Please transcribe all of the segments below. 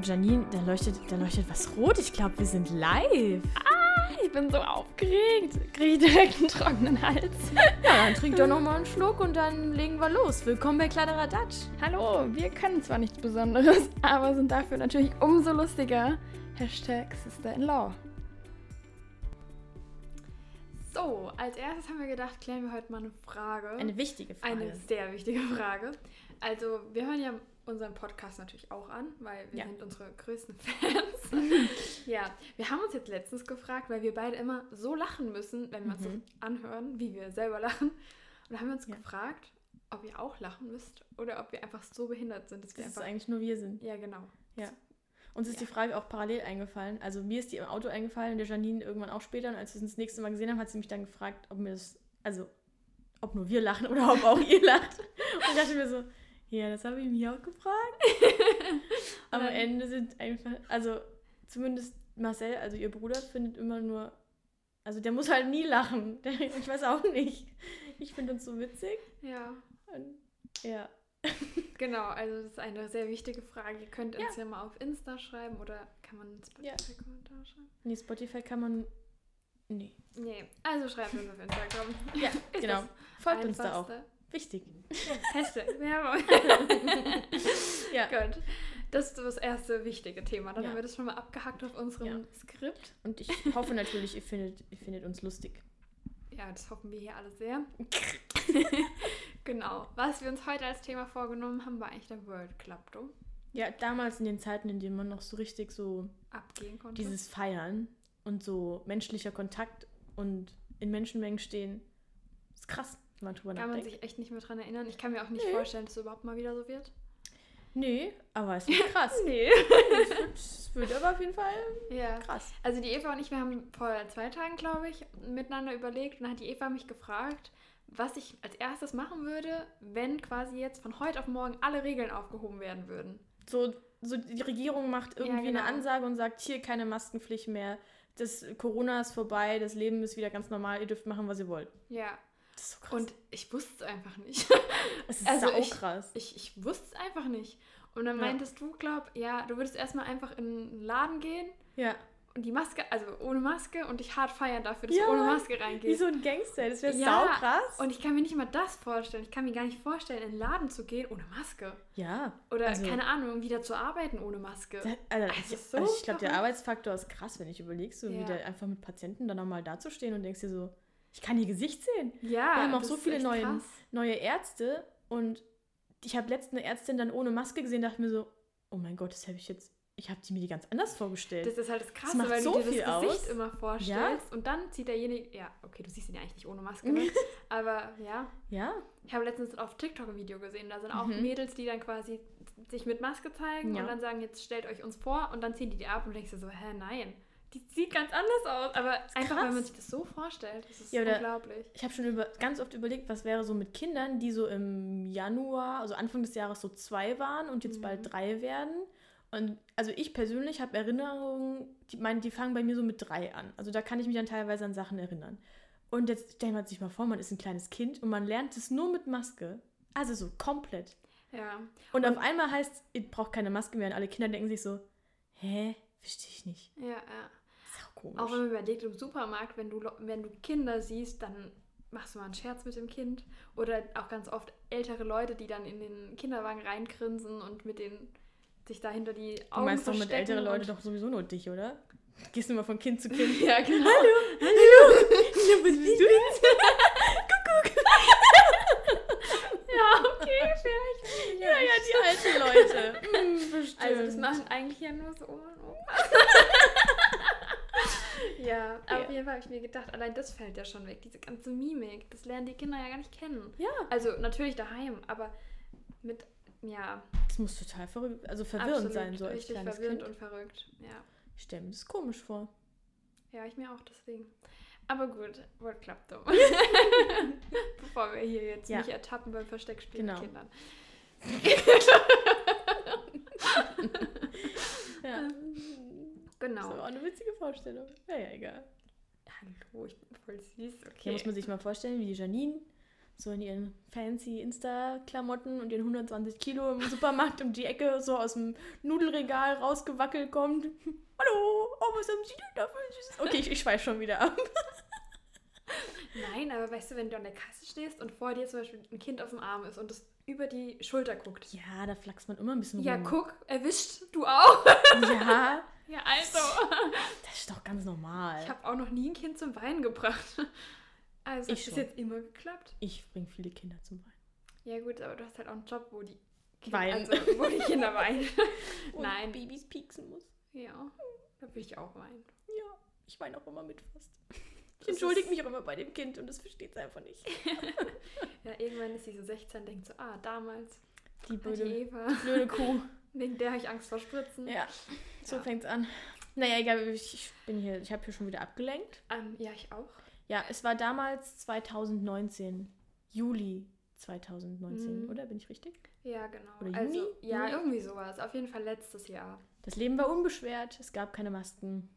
Gott, Janine, da leuchtet, da leuchtet was rot. Ich glaube, wir sind live. Ah, ich bin so aufgeregt. Kriege ich direkt einen trockenen Hals. Ja, dann trink doch nochmal einen Schluck und dann legen wir los. Willkommen bei Kladderadatsch. Hallo, wir können zwar nichts Besonderes, aber sind dafür natürlich umso lustiger. Hashtag Sister-in-Law. So, als erstes haben wir gedacht, klären wir heute mal eine Frage. Eine wichtige Frage. Eine sehr wichtige Frage. Also, wir hören ja unseren Podcast natürlich auch an, weil wir Ja. sind unsere größten Fans. ja, wir haben uns jetzt letztens gefragt, weil wir beide immer so lachen müssen, wenn wir uns Mhm. das anhören, wie wir selber lachen. Und da haben wir uns Ja. gefragt, ob ihr auch lachen müsst oder ob wir einfach so behindert sind, dass wir Das ist einfach. eigentlich nur wir sind. Ja, genau. Ja. Uns ist Ja. die Frage auch parallel eingefallen. Also mir ist die im Auto eingefallen der Janine irgendwann auch später. Und als wir uns das nächste Mal gesehen haben, hat sie mich dann gefragt, ob mir das, also ob nur wir lachen oder ob auch ihr lacht. Und ich dachte mir so, ja, das habe ich mich auch gefragt. Am Ende sind einfach, also zumindest Marcel, also ihr Bruder, findet immer nur, also der muss halt nie lachen. Ich weiß auch nicht. Ich finde uns so witzig. Ja. Und, ja. Genau, also das ist eine sehr wichtige Frage. Ihr könnt uns ja, mal auf Insta schreiben oder kann man einen Ja. Spotify-Kommentar schreiben? Nee, Spotify kann man. Nee. Nee, also schreibt uns auf Instagram. Ja, Ist genau. Folgt uns da auch. Wichtig. Hashtag Werbung. Ja. Gut. Das ist das erste wichtige Thema. Dann Ja. haben wir das schon mal abgehakt auf unserem Ja. Skript. Und ich hoffe natürlich, ihr findet, ihr findet uns lustig. Ja, das hoffen wir hier alle sehr. genau. Was wir uns heute als Thema vorgenommen haben, war eigentlich der World Club, du. Ja, damals in den Zeiten, in denen man noch so richtig so Abgehen konnte. dieses Feiern und so menschlicher Kontakt und in Menschenmengen stehen, ist krass, man drüber kann man nachdenkt. sich echt nicht mehr dran erinnern. Ich kann mir auch nicht Nee. vorstellen, dass es überhaupt mal wieder so wird. Nee, aber es wird krass. Nee. es, wird, aber auf jeden Fall Ja. krass. Also die Eva und ich, wir haben vor zwei Tagen, glaube ich, miteinander überlegt und dann hat die Eva mich gefragt, was ich als erstes machen würde, wenn quasi jetzt von heute auf morgen alle Regeln aufgehoben werden würden. So, so die Regierung macht irgendwie genau. eine Ansage und sagt, hier keine Maskenpflicht mehr, das Corona ist vorbei, das Leben ist wieder ganz normal, ihr dürft machen, was ihr wollt. Ja. Das ist so krass. Und ich wusste es einfach nicht. es ist also ich- krass. Ich, ich wusste es einfach nicht. Und dann Ja. meintest du, glaub, ja, du würdest erstmal einfach in einen Laden gehen Ja, und die Maske, also ohne Maske und dich hart feiern dafür, dass Ja, du ohne. Maske wie reingehst. so ein Gangster, das wäre Ja, sau krass. Und ich kann mir nicht mal das vorstellen. Ich kann mir gar nicht vorstellen, in einen Laden zu gehen ohne Maske. ja, Oder, Also- keine Ahnung, wieder zu arbeiten ohne Maske. Da- Also, Das ich, ist so also ich glaube, der. Arbeitsfaktor ist krass, wenn ich überlegst, so Ja. wieder einfach mit Patienten dann nochmal dazustehen und denkst dir so, ich kann ihr Gesicht sehen. Ja, Wir haben auch das so viele neue, krass. neue Ärzte und ich habe letztens eine Ärztin dann ohne Maske gesehen, dachte mir so, oh mein Gott, das habe ich jetzt, ich habe die mir die ganz anders vorgestellt. Das ist halt das Krasse, macht weil so du dir das Gesicht aus. immer vorstellst und dann zieht derjenige, ja, okay, du siehst ihn ja eigentlich nicht ohne Maske, ne? aber ja. ja, Ich habe letztens auf TikTok ein Video gesehen, da sind auch Mhm. Mädels, die dann quasi sich mit Maske zeigen Ja. und dann sagen, jetzt stellt euch uns vor und dann ziehen die die ab und denkst du so, hä, nein. Die sieht ganz anders aus, aber einfach, krass. wenn man sich das so vorstellt, das ist Ja, unglaublich. ich habe schon über, ganz oft überlegt, was wäre so mit Kindern, die so im Januar, also Anfang des Jahres so zwei waren und jetzt Mhm. bald drei werden. Und also ich persönlich habe Erinnerungen, die, mein, die fangen bei mir so mit drei an. Also da kann ich mich dann teilweise an Sachen erinnern. Und jetzt stellt man sich mal vor, man ist ein kleines Kind und man lernt es nur mit Maske. Also so komplett. Ja. Und, auf einmal heißt es, ihr braucht keine Maske mehr. Und alle Kinder denken sich so, hä, verstehe ich nicht. Ja, ja. Komisch. Auch wenn man überlegt, im Supermarkt, wenn du, wenn du Kinder siehst, dann machst du mal einen Scherz mit dem Kind. Oder auch ganz oft ältere Leute, die dann in den Kinderwagen reingrinsen und mit den sich da hinter die du Augen meinst doch mit älteren Leuten doch sowieso nur dich, oder? Gehst du immer von Kind zu Kind. Ja, genau. Hallo! Ja, was bist du jetzt? Ja, okay, vielleicht. Ja, ja, die alten Leute. Hm, bestimmt. Also das machen eigentlich ja nur so Oma und Opa. ja, auf Ja. jeden Fall habe ich mir gedacht, allein das fällt ja schon weg, diese ganze Mimik. Das lernen die Kinder ja gar nicht kennen. Ja. Also natürlich daheim, aber mit, ja, Das muss total verrückt, also verwirrend absolut sein, so als richtig kleines verwirrend Kind. und verrückt. Ja. Ich stelle mir das komisch vor. ja, ich mir auch deswegen. Aber gut, Wort klappt doch. Bevor wir hier jetzt Ja. nicht ertappen beim Versteckspiel Genau. mit Kindern. Ja. Genau. Das ist aber auch eine witzige Vorstellung. Ja, ja, egal. Hallo, ich bin voll süß. Okay. Hier muss man sich mal vorstellen, wie die Janine so in ihren fancy Insta-Klamotten und ihren 120 Kilo im Supermarkt um die Ecke so aus dem Nudelregal rausgewackelt kommt. Hallo, oh, was haben Sie denn da für ein süßes... Okay, ich, ich schweife schon wieder ab. Nein, aber weißt du, wenn du an der Kasse stehst und vor dir zum Beispiel ein Kind auf dem Arm ist und es über die Schulter guckt. Ja, da flaxt man immer ein bisschen Ja, rum. guck, erwischt du auch. Ja, Ja, also. das ist doch ganz normal. Ich habe auch noch nie ein Kind zum Weinen gebracht. Also, Ich hat schon. jetzt immer geklappt. Ich bringe viele Kinder zum Weinen. Ja, gut, aber du hast halt auch einen Job, wo die Kinder, Weinen. Also, wo die Kinder weinen. Und Nein. Babys pieksen muss. Ja, da will ich auch weinen. Ja, ich weine auch immer mit fast. Ich Das entschuldige mich auch immer bei dem Kind und das versteht es einfach nicht. Ja, irgendwann ist sie so 16, denkt so, ah, damals, Die die blöde, Eva, blöde Kuh. Wegen der habe ich Angst vor Spritzen. Ja, so Ja. fängt's an. Naja, egal, ich bin hier, ich habe hier schon wieder abgelenkt. Ähm, ja, ich auch. Ja, es war damals 2019. Juli 2019, Mhm. oder? Bin ich richtig? Ja, genau. Oder also, Juni? ja, Juni? irgendwie sowas. Auf jeden Fall letztes Jahr. Das Leben war unbeschwert, es gab keine Masken.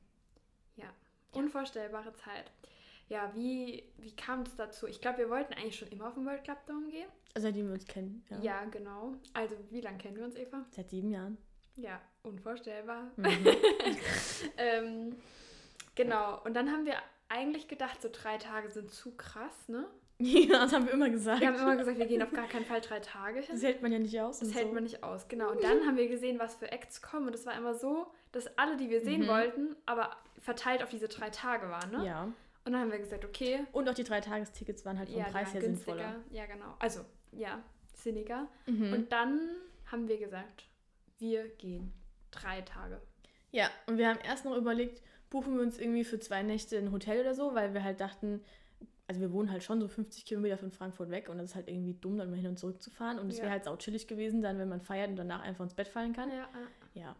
Unvorstellbare Zeit. Ja, wie, wie kam es dazu? Ich glaube, wir wollten eigentlich schon immer auf den World Club Dome gehen. Also seitdem wir uns kennen. Ja. Ja, genau. Also, wie lange kennen wir uns, Eva? Seit sieben Jahren. Ja, unvorstellbar. Mhm. ähm, genau. Und dann haben wir eigentlich gedacht, so drei Tage sind zu krass, ne? ja, das haben wir immer gesagt. Wir haben immer gesagt, wir gehen auf gar keinen Fall drei Tage hin. das hält man ja nicht aus. Das hält so. man nicht aus, genau. Und dann haben wir gesehen, was für Acts kommen. Und es war immer so, dass alle, die wir sehen Mhm. wollten, aber verteilt auf diese drei Tage waren, ne? Ja. Und dann haben wir gesagt, okay, Und auch die drei Tagestickets waren halt vom ja, Preis her günstiger. sinnvoller. Ja, genau. Also, ja, sinniger. Mhm. Und dann haben wir gesagt, wir gehen drei Tage. Ja, und wir haben erst noch überlegt, buchen wir uns irgendwie für zwei Nächte ein Hotel oder so, weil wir halt dachten, also wir wohnen halt schon so 50 Kilometer von Frankfurt weg und das ist halt irgendwie dumm, dann mal hin und zurück zu fahren. Und es Ja. wäre halt sauchillig gewesen, dann, wenn man feiert und danach einfach ins Bett fallen kann. Ja, Ja.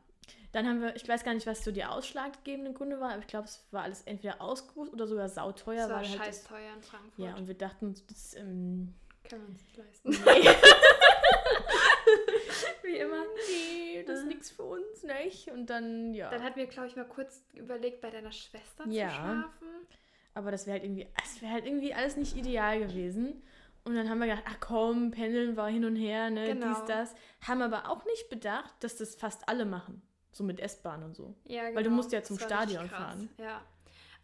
Dann haben wir, ich weiß gar nicht, was so die ausschlaggebenden Gründe waren, aber ich glaube, es war alles entweder ausgebucht oder sogar sauteuer. das war halt scheiß das, teuer in Frankfurt. Ja, und wir dachten das, ähm, Können wir uns nicht leisten. nee, Wie immer. nee, das ist nichts für uns, nicht? Und dann, ja. Dann hatten wir, glaube ich, mal kurz überlegt, bei deiner Schwester Ja. zu schlafen. Aber das wäre halt irgendwie, es wäre halt irgendwie alles nicht ideal gewesen. Und dann haben wir gedacht, ach komm, pendeln war hin und her, ne, Genau. dies, das. Haben aber auch nicht bedacht, dass das fast alle machen. So mit S-Bahn und so. Ja, genau. Weil du musst ja zum Stadion fahren. Ja.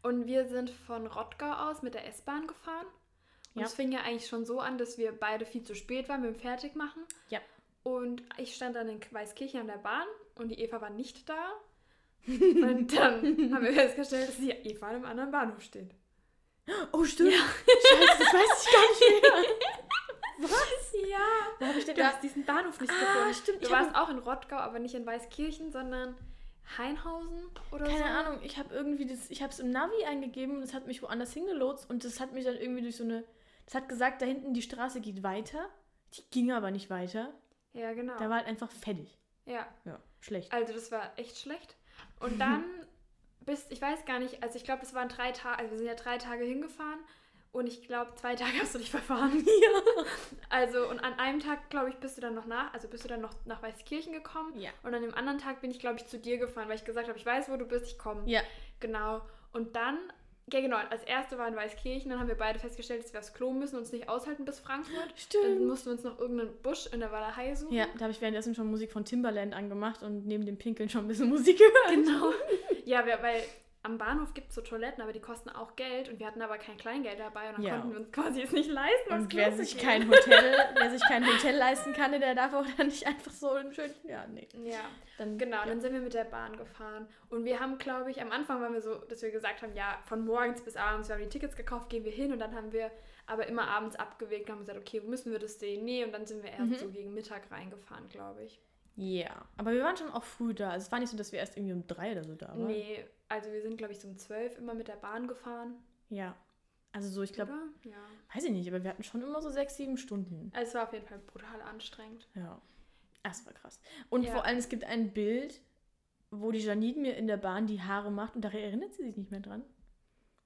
Und wir sind von Rottgau aus mit der S-Bahn gefahren. Und Ja. es fing ja eigentlich schon so an, dass wir beide viel zu spät waren mit dem Fertigmachen. Ja. Und ich stand dann in Weißkirchen an der Bahn und die Eva war nicht da. und dann haben wir festgestellt, dass die Eva an einem anderen Bahnhof steht. Oh, stimmt. Scheiße, das weiß ich gar nicht mehr. Was? Ja. Wo habe ich denn Du da? hast diesen Bahnhof nicht Ah, gefunden. stimmt, Du warst auch in Rottgau, aber nicht in Weißkirchen, sondern Heinhausen oder so. Keine Ahnung, ich habe irgendwie das, ich habe es im Navi eingegeben und es hat mich woanders hingelotst und das hat mich dann irgendwie durch so eine, das hat gesagt, da hinten die Straße geht weiter. Die ging aber nicht weiter. Ja, genau. Da war halt einfach fertig. ja. Ja, schlecht. Also das war echt schlecht. Und dann bis, ich weiß gar nicht, also ich glaube, es waren drei Tage, also wir sind ja drei Tage hingefahren und ich glaube, zwei Tage hast du dich verfahren. Ja. Also und an einem Tag, glaube ich, bist du dann noch nach, also bist du dann noch nach Weißkirchen gekommen Ja. und an dem anderen Tag bin ich, glaube ich, zu dir gefahren, weil ich gesagt habe, ich weiß, wo du bist, ich komme. Ja. Genau. Und dann, ja genau, als erste war in Weißkirchen, dann haben wir beide festgestellt, dass wir aufs Klo müssen und uns nicht aushalten bis Frankfurt. Dann Stimmt. mussten wir uns noch irgendeinen Busch in der Walachei suchen. Ja, da habe ich währenddessen schon Musik von Timbaland angemacht und neben dem Pinkeln schon ein bisschen Musik gehört. Genau. Ja, weil am Bahnhof gibt es so Toiletten, aber die kosten auch Geld und wir hatten aber kein Kleingeld dabei und dann Ja. konnten wir uns quasi jetzt nicht leisten, Und wer sich, gehen. kein Hotel, wer sich kein Hotel leisten kann, der darf auch dann nicht einfach so einen schönen. Ja, nee. Ja, Dann, genau. Ja. dann sind wir mit der Bahn gefahren. Und wir haben, glaube ich, am Anfang waren wir so, dass wir gesagt haben, ja, von morgens bis abends, wir haben die Tickets gekauft, gehen wir hin. Und dann haben wir aber immer abends abgewegt und haben gesagt, okay, wo müssen wir das sehen? Nee, und dann sind wir erst Mhm. so gegen Mittag reingefahren, glaube ich. Ja, aber wir waren schon auch früh da. Also es war nicht so, dass wir erst irgendwie um drei oder so da waren. Nee, also wir sind, glaube ich, so um zwölf immer mit der Bahn gefahren. Ja. Also so, ich glaube? Ja. weiß ich nicht, aber wir hatten schon immer so sechs, sieben Stunden. Also es war auf jeden Fall brutal anstrengend. Ja. Das war krass. Und Ja. vor allem, es gibt ein Bild, wo die Janine mir in der Bahn die Haare macht und da erinnert sie sich nicht mehr dran.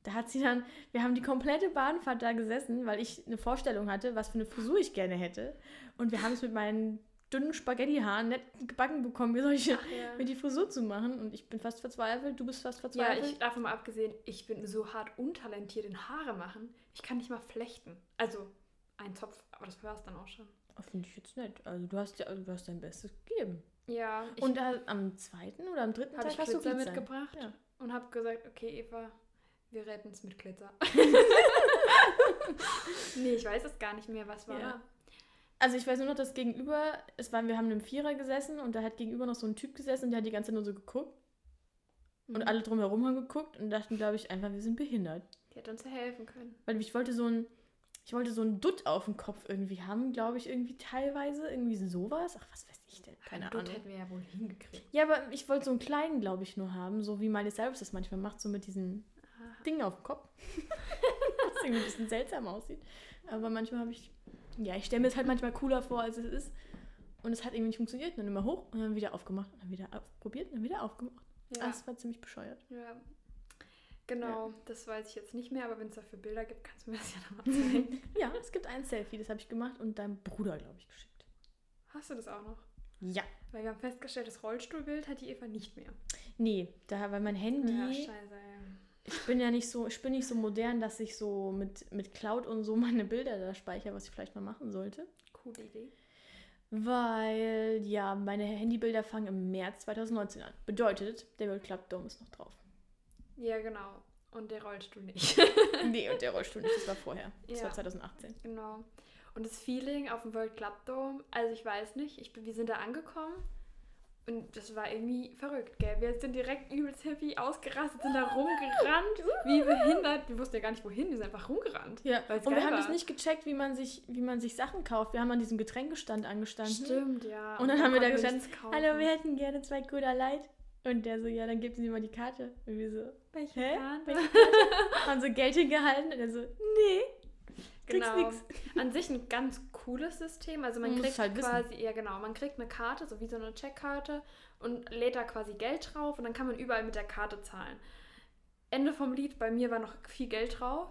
Da hat sie dann, wir haben die komplette Bahnfahrt da gesessen, weil ich eine Vorstellung hatte, was für eine Frisur ich gerne hätte. Und wir haben es mit meinen dünnen Spaghetti-Haaren nicht gebacken bekommen, mir, solche, Ach ja. mir die Frisur zu machen. Und ich bin fast verzweifelt, du bist fast Ja, verzweifelt. ich davon mal abgesehen, ich bin so hart untalentiert in Haare machen. Ich kann nicht mal flechten. Also ein Zopf, aber das war es dann auch schon. Finde ich jetzt nett. Also du hast ja du hast dein Bestes gegeben. Ja, Und äh, am zweiten oder am dritten Tag ich hast du Glitzer mitgebracht Ja. und habe gesagt, okay, Eva, wir retten es mit Glitzer. nee, ich weiß es gar nicht mehr, was war Ja. Also ich weiß nur noch, dass gegenüber, es war, wir haben im Vierer gesessen und da hat gegenüber noch so ein Typ gesessen und der hat die ganze Zeit nur so geguckt. Und Mhm. alle drumherum haben geguckt und dachten, glaube ich, einfach, wir sind behindert. Die hätte uns ja helfen können. Weil ich wollte so ein, ich wollte so ein Dutt auf dem Kopf irgendwie haben, glaube ich, irgendwie teilweise. Irgendwie sowas. Ach, was weiß ich denn? Keine Ahnung. hätten wir ja wohl hingekriegt. Ja, aber ich wollte so einen kleinen, glaube ich, nur haben, so wie Miley Cyrus das manchmal macht, so mit diesen Ah. Dingen auf dem Kopf. was irgendwie ein bisschen seltsam aussieht. Aber manchmal habe ich, ja, ich stelle mir es halt manchmal cooler vor, als es ist. Und es hat irgendwie nicht funktioniert. Dann immer hoch und dann wieder aufgemacht. Und dann wieder probiert und dann wieder aufgemacht. Ja. Das war ziemlich bescheuert. ja. Genau, das weiß ich jetzt nicht mehr, aber wenn es dafür Bilder gibt, kannst du mir das ja nochmal zeigen. Ja, es gibt ein Selfie, das habe ich gemacht und deinem Bruder, glaube ich, geschickt. Hast du das auch noch? Ja. Weil wir haben festgestellt, das Rollstuhlbild hat die Eva nicht mehr. Nee, da, weil mein Handy. Ja, scheiße, ey. Ich bin ja nicht so, ich bin nicht so modern, dass ich so mit, mit Cloud und so meine Bilder da speichere, was ich vielleicht mal machen sollte. Coole Idee. Weil, ja, meine Handybilder fangen im März 2019 an. Bedeutet, der World Club Dome ist noch drauf. Ja, genau. Und der Rollstuhl nicht. nee, und der Rollstuhl nicht, das war vorher. Das Ja. war 2018. genau. Und das Feeling auf dem World Club Dome, also ich weiß nicht, ich wir sind da angekommen und das war irgendwie verrückt, gell? Wir sind direkt übelst happy ausgerastet, sind da rumgerannt, wie behindert. Wir wussten ja gar nicht wohin, wir sind einfach rumgerannt. Ja, und wir geil haben das war. nicht gecheckt, wie man, sich, wie man sich Sachen kauft. Wir haben an diesem Getränkestand angestanden. Stimmt, ja. Und dann haben wir da gestanden, hallo, wir hätten gerne zwei Cola Light. Und der so, ja, dann geben Sie mir mal die Karte. Und wir so, Welche hä? Karte? Welche Karte? haben so Geld hingehalten. Und er so, nee, Genau. nix. An sich ein ganz cooles System. Also man kriegt halt wissen. quasi, ja genau, man kriegt eine Karte, so wie so eine Checkkarte und lädt da quasi Geld drauf und dann kann man überall mit der Karte zahlen. Ende vom Lied, bei mir war noch viel Geld drauf.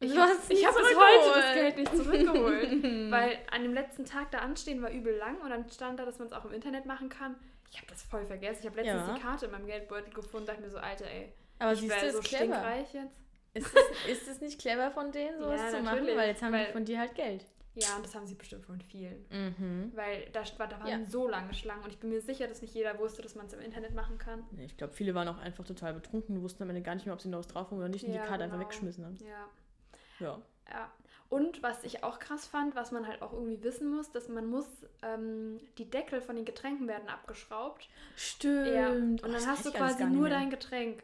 Ich habe ich hab bis heute das. Geld nicht zurückgeholt. weil an dem letzten Tag da anstehen war übel lang und dann stand da, dass man es auch im Internet machen kann. Ich habe das voll vergessen. Ich habe letztens Ja. die Karte in meinem Geldbeutel gefunden dachte mir so, Alter, ey, Aber ich wäre so clever. stinkreich jetzt. Ist es, ist es nicht clever von denen, sowas Ja, zu machen? Weil jetzt haben weil- die von dir halt Geld. Ja, und das haben sie bestimmt von vielen. Mhm. Weil da, war, da waren Ja. so lange Schlangen und ich bin mir sicher, dass nicht jeder wusste, dass man es im Internet machen kann. Nee, ich glaube, viele waren auch einfach total betrunken, wussten am Ende gar nicht mehr, ob sie noch was drauf haben oder nicht und Ja, die Karte einfach genau. weggeschmissen haben. Ja. Ja. ja. Und was ich auch krass fand, was man halt auch irgendwie wissen muss, dass man muss, ähm, die Deckel von den Getränken werden abgeschraubt. Stimmt. Ja. Und Oh, dann hast du quasi nur dein Getränk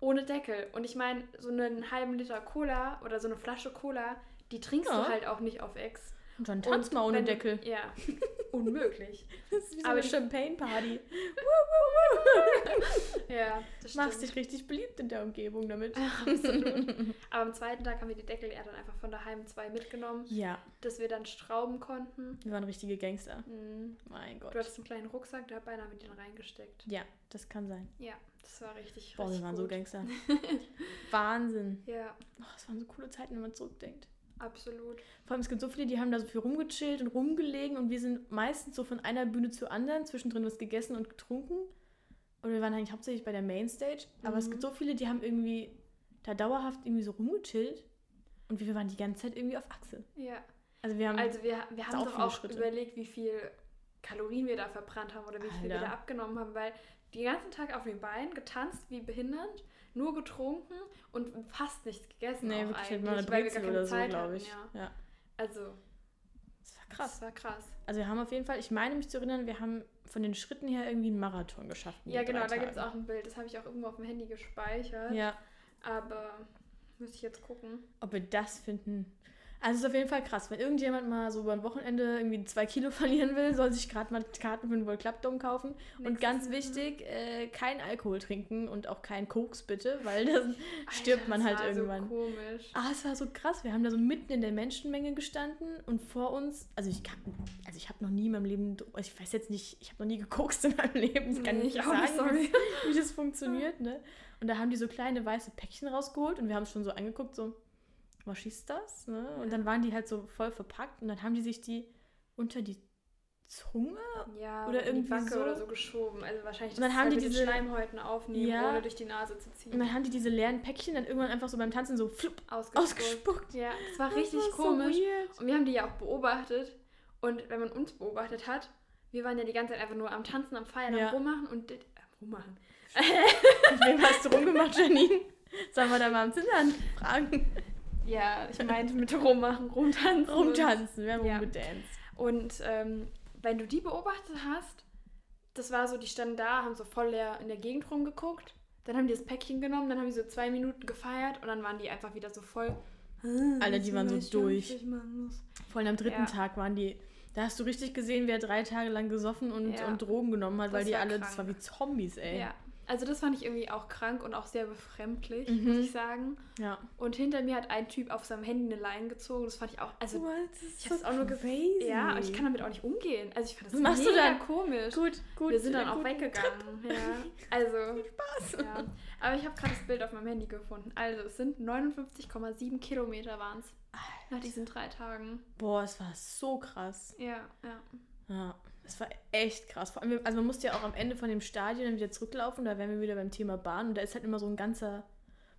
ohne Deckel. Und ich meine, so einen halben Liter Cola oder so eine Flasche Cola, die trinkst Ja. du halt auch nicht auf Ex. Und dann tanzt mal ohne wenn Deckel. Ja, unmöglich. Das ist wie so Aber eine Champagne-Party. Ja, das Machst stimmt. dich richtig beliebt in der Umgebung damit. Absolut. Aber am zweiten Tag haben wir die Deckel eher dann einfach von daheim zwei mitgenommen, Ja, dass wir dann strauben konnten. wir waren richtige Gangster. Mhm. Mein Gott. Du hattest einen kleinen Rucksack, da beinahe mit den reingesteckt. Ja, das kann sein. Ja, das war richtig, Boah, wir richtig waren gut. so Gangster. Wahnsinn. Ja, Oh, das waren so coole Zeiten, wenn man zurückdenkt. absolut. Vor allem, es gibt so viele, die haben da so viel rumgechillt und rumgelegen und wir sind meistens so von einer Bühne zur anderen, zwischendrin was gegessen und getrunken. Und wir waren eigentlich hauptsächlich bei der Mainstage. Aber es Mhm. gibt so viele, die haben irgendwie da dauerhaft irgendwie so rumgechillt. Und wir waren die ganze Zeit irgendwie auf Achse. Ja. Also wir haben. Also wir, wir haben auch doch auch Schritte. überlegt, wie viel Kalorien wir da verbrannt haben oder wie viel wir Alter. da abgenommen haben, weil die ganzen Tag auf den Beinen getanzt wie behindert, nur getrunken und fast nichts gegessen nee, wirklich eigentlich, eine weil wir gar keine oder so, Zeit glaube hatten. ich. Ja. Ja. Also, Das war krass. das war krass. Also wir haben auf jeden Fall, ich meine mich zu erinnern, wir haben von den Schritten her irgendwie einen Marathon geschafft. Ja, den genau, da gibt es auch ein Bild, das habe ich auch irgendwo auf dem Handy gespeichert. Ja, Aber muss ich jetzt gucken. ob wir das finden. Also es ist auf jeden Fall krass. Wenn irgendjemand mal so über ein Wochenende irgendwie zwei Kilo verlieren will, soll sich gerade mal Karten für den World Club Dome kaufen. und Nächstes ganz Jahr. wichtig, äh, kein Alkohol trinken und auch kein Koks bitte, weil dann stirbt Alter, man das halt war irgendwann. So komisch. Ah, es war so krass. Wir haben da so mitten in der Menschenmenge gestanden und vor uns, also ich kann, also ich habe noch nie in meinem Leben, also ich weiß jetzt nicht, ich habe noch nie gekokst in meinem Leben. Ich kann Nee, nicht sagen, sorry. wie, wie das funktioniert, ne? Und da haben die so kleine weiße Päckchen rausgeholt und wir haben es schon so angeguckt, so, was ist das? Ne? Und dann waren die halt so voll verpackt und dann haben die sich die unter die Zunge? Ja, Oder irgendwie Backe so. oder so geschoben. Also wahrscheinlich Und dann haben halt die den diese- Schleimhäuten aufnehmen, Ja. ohne durch die Nase zu ziehen. Und dann haben die diese leeren Päckchen dann irgendwann einfach so beim Tanzen so flupp Ausgespuckt. ausgespuckt. Ja, das war Das richtig war so komisch. weird. Und wir haben die ja auch beobachtet. Und wenn man uns beobachtet hat, wir waren ja die ganze Zeit einfach nur am Tanzen, am Feiern, Ja. am Rummachen und äh, rummachen. Mit wem hast du rumgemacht, Janine? Sollen wir da mal am Zindern fragen? Ja, ich meinte mit rummachen, rumtanzen. Rumtanzen, wir haben Ja. rumgedanced. Und ähm, wenn du die beobachtet hast, das war so, die standen da, haben so voll leer in der Gegend rumgeguckt. Dann haben die das Päckchen genommen, dann haben die so zwei Minuten gefeiert und dann waren die einfach wieder so voll. Alter, die waren so durch. Vor allem am dritten Ja. Tag waren die. Da hast du richtig gesehen, wer drei Tage lang gesoffen und, Ja. und Drogen genommen hat, weil Das die war alle, krank. das war wie Zombies, ey. Ja, also das fand ich irgendwie auch krank und auch sehr befremdlich, Mhm. muss ich sagen. ja. Und hinter mir hat ein Typ auf seinem Handy eine Leine gezogen. Das fand ich auch. Also, What? Das ist ich hab's auch nur crazy. ja, und ich kann damit auch nicht umgehen. Also, ich fand das Was machst du mega dann? komisch. Gut, gut. Wir sind dann äh, auch weggegangen. Ja. Also, Spaß. ja. Aber ich habe gerade das Bild auf meinem Handy gefunden. Also, es sind 59,7 Kilometer waren es. Nach diesen drei Tagen. Boah, es war so krass. Ja, ja. Ja, es war echt krass. Vor allem, also man musste ja auch am Ende von dem Stadion dann wieder zurücklaufen. Da wären wir wieder beim Thema Bahn. Und da ist halt immer so ein ganzer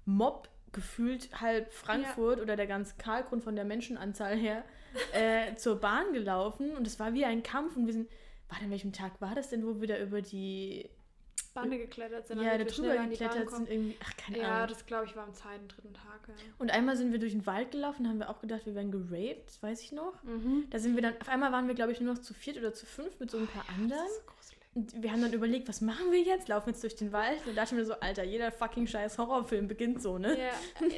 Mob gefühlt halb Frankfurt oder der ganze Karlgrund von der Menschenanzahl her äh, zur Bahn gelaufen. Und es war wie ein Kampf. Und wir sind, warte, an welchem Tag war das denn, wo wir da über die, Bande geklettert sind. ja, da drüber geklettert sind irgendwie, ach, keine Ja, Ahnung. das glaube ich war am zweiten, dritten Tag. Ja. Und einmal sind wir durch den Wald gelaufen, da haben wir auch gedacht, wir wären geraped, das weiß ich noch. Mhm. Da sind wir dann, auf einmal waren wir, glaube ich, nur noch zu viert oder zu fünf mit so ein paar anderen. Das ist gruselig. Und wir haben dann überlegt, was machen wir jetzt? Laufen jetzt durch den Wald? Und da dachten wir so, Alter, jeder fucking scheiß Horrorfilm beginnt so, ne?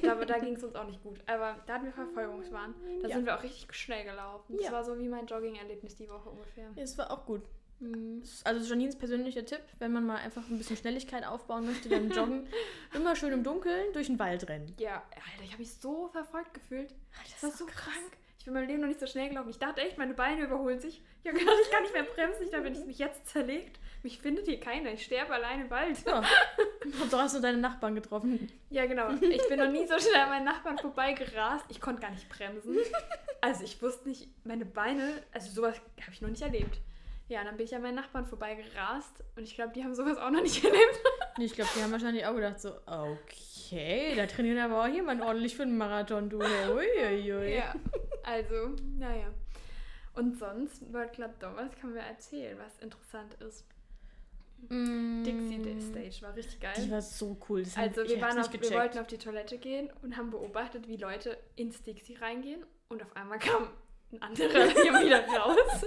Ja, aber da ging es uns auch nicht gut. Aber da hatten wir Verfolgungswahn. Da Ja. sind wir auch richtig schnell gelaufen. Das Ja. war so wie mein Jogging-Erlebnis die Woche ungefähr. Es war auch gut. Mhm. Also Janines persönlicher Tipp, wenn man mal einfach ein bisschen Schnelligkeit aufbauen möchte beim Joggen, immer schön im Dunkeln durch den Wald rennen. Ja, Alter, ich habe mich so verfolgt gefühlt. Das Das war so krank. Ich bin meinem Leben noch nicht so schnell gelaufen. Ich dachte echt, meine Beine überholen sich. Ich habe gedacht, ich kann nicht mehr bremsen. Ich dachte, wenn ich mich jetzt zerlegt, mich findet hier keiner. Ich sterbe allein im Wald. Ja. Hauptsache hast du deine Nachbarn getroffen. Ja, genau. Ich bin noch nie so schnell an meinen Nachbarn vorbeigerast. Ich konnte gar nicht bremsen. Also ich wusste nicht, meine Beine, also sowas habe ich noch nicht erlebt. Ja, dann bin ich an meinen Nachbarn vorbeigerast und ich glaube, die haben sowas auch noch nicht erlebt. Nee, Ich glaube, die haben wahrscheinlich auch gedacht so, okay, da trainiert aber auch jemand ordentlich für einen Marathon, du. Uiuiui. Ja, also, naja. Und sonst, World Club Dom, was kann mir erzählen, was interessant ist? Mm, Dixie Day Stage war richtig geil. Die war so cool. Das Also wir, waren auf, wir wollten auf die Toilette gehen und haben beobachtet, wie Leute ins Dixie reingehen und auf einmal kam ein anderer hier wieder raus.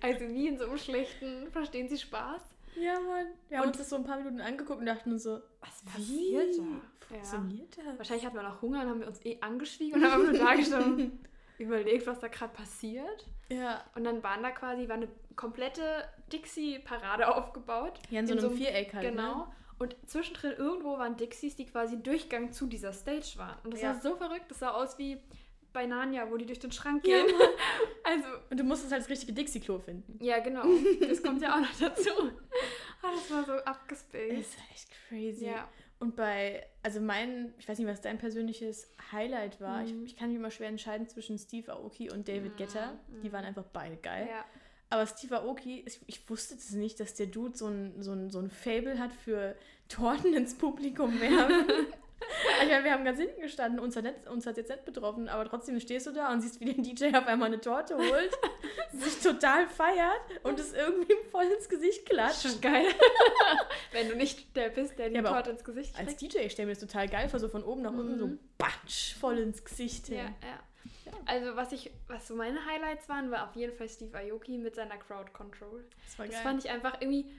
Also wie in so einem schlechten, verstehen Sie Spaß? Ja, Mann. Wir haben Und- uns das so ein paar Minuten angeguckt und dachten so, Was passiert da? Ja. funktioniert das? Wahrscheinlich hatten wir noch Hunger und haben wir uns eh angeschwiegen und haben nur da gestanden überlegt, was da gerade passiert. Ja. Und dann waren da quasi, war eine komplette Dixie-Parade aufgebaut. Ja, in so einem Viereck halt, Genau. ne? Und zwischendrin irgendwo waren Dixies, die quasi Durchgang zu dieser Stage waren. Und das Ja. war so verrückt. Das sah aus wie bei Narnia, wo die durch den Schrank Ja, gehen. also, Und du musstest halt das richtige Dixie-Klo finden. ja, genau. Das kommt ja auch noch dazu. Ah, das war so abgespaced. ist echt crazy. Ja. Und bei, also mein, ich weiß nicht, was dein persönliches Highlight war. Mhm. Ich, ich kann mich immer schwer entscheiden zwischen Steve Aoki und David Guetta. Die waren einfach beide geil. ja. Aber Steve Aoki, ich, ich wusste das nicht, dass der Dude so ein, so, ein, so ein Fable hat für Torten ins Publikum werfen. ich meine, wir haben ganz hinten gestanden, uns hat, nicht, uns hat jetzt nicht betroffen, aber trotzdem stehst du da und siehst, wie der DJ auf einmal eine Torte holt, sich total feiert und es irgendwie voll ins Gesicht klatscht. Schon geil. Wenn du nicht der bist, der die Ja, Torte ins Gesicht Als kriegt. DJ, ich stelle mir das total geil vor, so von oben nach unten so Mhm. batsch, voll ins Gesicht. Ja, Ja. ja. Also was ich, was so meine Highlights waren, war auf jeden Fall Steve Aoki mit seiner Crowd Control. Das war Das geil. fand ich einfach irgendwie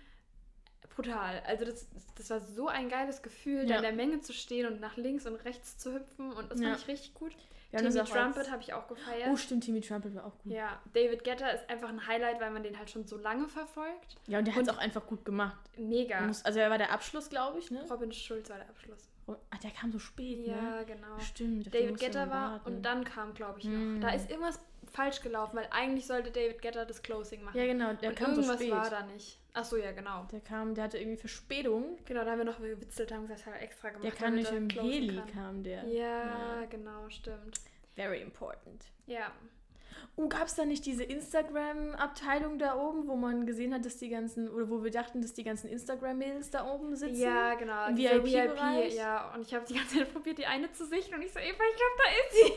brutal. Also das, das war so ein geiles Gefühl, da Ja. in der Menge zu stehen und nach links und rechts zu hüpfen und das Ja. fand ich richtig gut. Haben Timmy Trumpet habe ich auch gefeiert. Oh, stimmt, Timmy Trumpet war auch gut. Ja, ja, David Guetta ist einfach ein Highlight, weil man den halt schon so lange verfolgt. und der hat es auch einfach gut gemacht. Mega. Muss- Also er war der Abschluss, glaube ich, ne? Robin Schulz war der Abschluss. Ach, der kam so spät, Ja, ne? genau. Stimmt. David man war und dann kam, glaube ich, noch. Mm. Da ist irgendwas falsch gelaufen, weil eigentlich sollte David Guetta das Closing machen. Ja, genau, der und kam so irgendwas spät. war da nicht. Ach so, ja, genau. Der kam, der hatte irgendwie Verspätung. Genau, da haben wir noch gewitzelt, haben gesagt, hat er extra gemacht. Der kam nicht im Heli, kann. kam der. Ja, genau, stimmt. Very important. Ja. Oh, gab es da nicht diese Instagram-Abteilung da oben, wo man gesehen hat, dass die ganzen, oder wo wir dachten, dass die ganzen Instagram-Mädels da oben sitzen? Ja, genau. Im VIP-Bereich? ja. Und ich habe die ganze Zeit probiert, die eine zu sichern und ich so, Eva, ich glaube, da ist sie.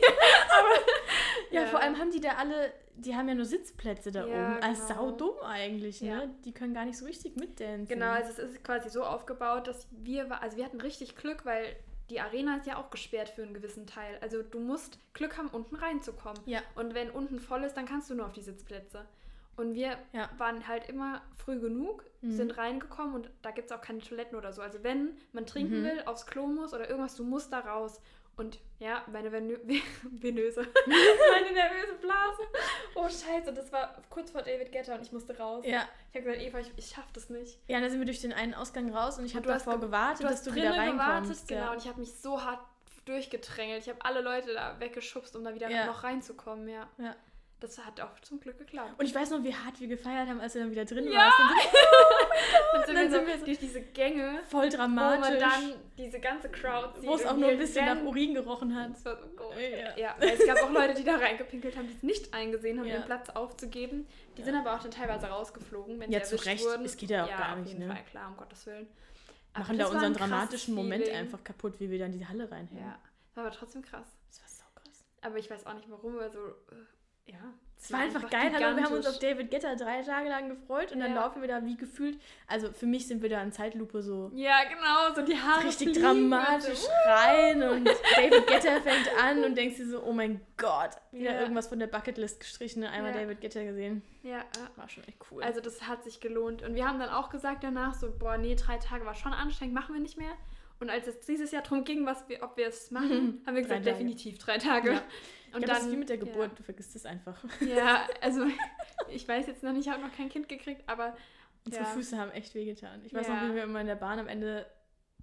Ja, Ja. vor allem haben die da alle, die haben ja nur Sitzplätze da Ja, oben. Also genau. sau dumm eigentlich, Ja. ne? Die können gar nicht so richtig mitdancen. Genau, also es ist quasi so aufgebaut, dass wir, also wir hatten richtig Glück, weil die Arena ist ja auch gesperrt für einen gewissen Teil. Also du musst Glück haben, unten reinzukommen. Ja. Und wenn unten voll ist, dann kannst du nur auf die Sitzplätze. Und wir Ja. waren halt immer früh genug, Mhm. sind reingekommen und da gibt es auch keine Toiletten oder so. Also wenn man trinken Mhm. will, aufs Klo muss oder irgendwas, du musst da raus. Und ja, meine venö venöse, meine nervöse Blase. Oh scheiße, das war kurz vor David Getter und ich musste raus. Ja. Ich habe gesagt, Eva, ich, ich schaff das nicht. Ja, dann sind wir durch den einen Ausgang raus und ich habe davor ge- gewartet, dass du wieder reinkommst. genau. ja. Und ich habe mich so hart durchgedrängelt. Ich habe alle Leute da weggeschubst, um da wieder Ja. noch reinzukommen, ja. Ja. Das hat auch zum Glück geklappt. Und ich weiß noch, wie hart wir gefeiert haben, als du dann wieder drin Ja! Und so, Dann sind, dann wir, sind so wir so- durch diese Gänge, voll wo dramatisch. man dann diese ganze Crowd sieht. wo es auch nur ein wir bisschen nach rennen. Urin gerochen hat. Das war so gut. Ja. Ja, weil es gab auch Leute, die da reingepinkelt haben, die es nicht eingesehen haben, Ja. den Platz aufzugeben. Die sind aber auch dann teilweise rausgeflogen, wenn Ja, sie zu erwischt Recht. wurden. Es geht ja auch gar auf nicht, jeden ne? Fall, klar, um Gottes Willen. Aber Machen da unseren dramatischen Moment Feeling. einfach kaputt, wie wir da in die Halle reinhängen. Ja, war aber trotzdem krass. Das war sau krass. Aber ich weiß auch nicht warum, aber so, äh, ja. Es war einfach geil. Hallo, wir haben uns auf David Getter drei Tage lang gefreut und dann Ja. laufen wir da wie gefühlt. Also für mich sind wir da in Zeitlupe so Ja, genau, so die Haare. richtig dramatisch und so. rein und David Getter fängt an und denkst dir so, oh mein Gott, wieder Ja. irgendwas von der Bucketlist gestrichen, einmal Ja. David Getter gesehen. Ja, ja. War schon echt cool. Also das hat sich gelohnt. Und wir haben dann auch gesagt danach so, boah, nee, drei Tage war schon anstrengend, machen wir nicht mehr. Und als es dieses Jahr darum ging, was wir, ob wir es machen, haben wir Drei gesagt, Tage. definitiv drei Tage. Ja. Und ich glaub, dann, das ist wie mit der Geburt, du vergisst es einfach. Ja, ja also ich weiß jetzt noch nicht, ich habe noch kein Kind gekriegt, aber Unsere ja. Füße haben echt wehgetan. Ich weiß Ja. noch, wie wir immer in der Bahn am Ende,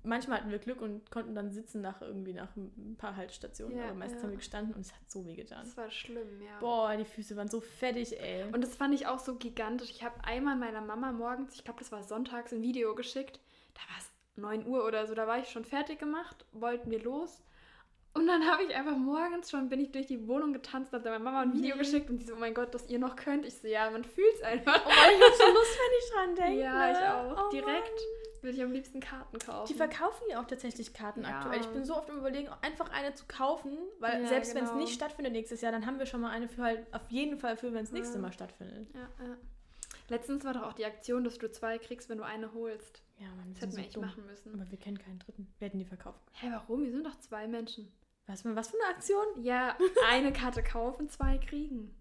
manchmal hatten wir Glück und konnten dann sitzen nach irgendwie nach ein paar Haltestationen, Ja, aber meistens ja. haben wir gestanden und es hat so wehgetan. das war schlimm, ja. Boah, die Füße waren so fettig, ey. Und das fand ich auch so gigantisch. Ich habe einmal meiner Mama morgens, ich glaube, das war sonntags, ein Video geschickt. Da war es 9 Uhr oder so, da war ich schon fertig gemacht, wollten wir los. Und dann habe ich einfach morgens schon, bin ich durch die Wohnung getanzt, habe meiner Mama ein Video Mhm. geschickt und sie so, oh mein Gott, dass ihr noch könnt. Ich so, ja, man fühlt es einfach. Oh ich hab so Lust, wenn ich dran denke. ja, ich auch. Oh Direkt Mann. würde ich am liebsten Karten kaufen. Die verkaufen ja auch tatsächlich Karten Ja. aktuell. Ich bin so oft im Überlegen, einfach eine zu kaufen, weil Ja, selbst wenn es genau. nicht stattfindet nächstes Jahr, dann haben wir schon mal eine für halt auf jeden Fall für, wenn es nächste Ja. Mal stattfindet. ja, ja. Letztens war doch auch die Aktion, dass du zwei kriegst, wenn du eine holst. Ja, man, Das hätten sind wir so echt dumm. machen müssen. Aber wir kennen keinen dritten. Wir hätten die verkaufen. Hä, warum? Wir sind doch zwei Menschen. Was, was für eine Aktion? Ja, eine Karte kaufen, zwei kriegen.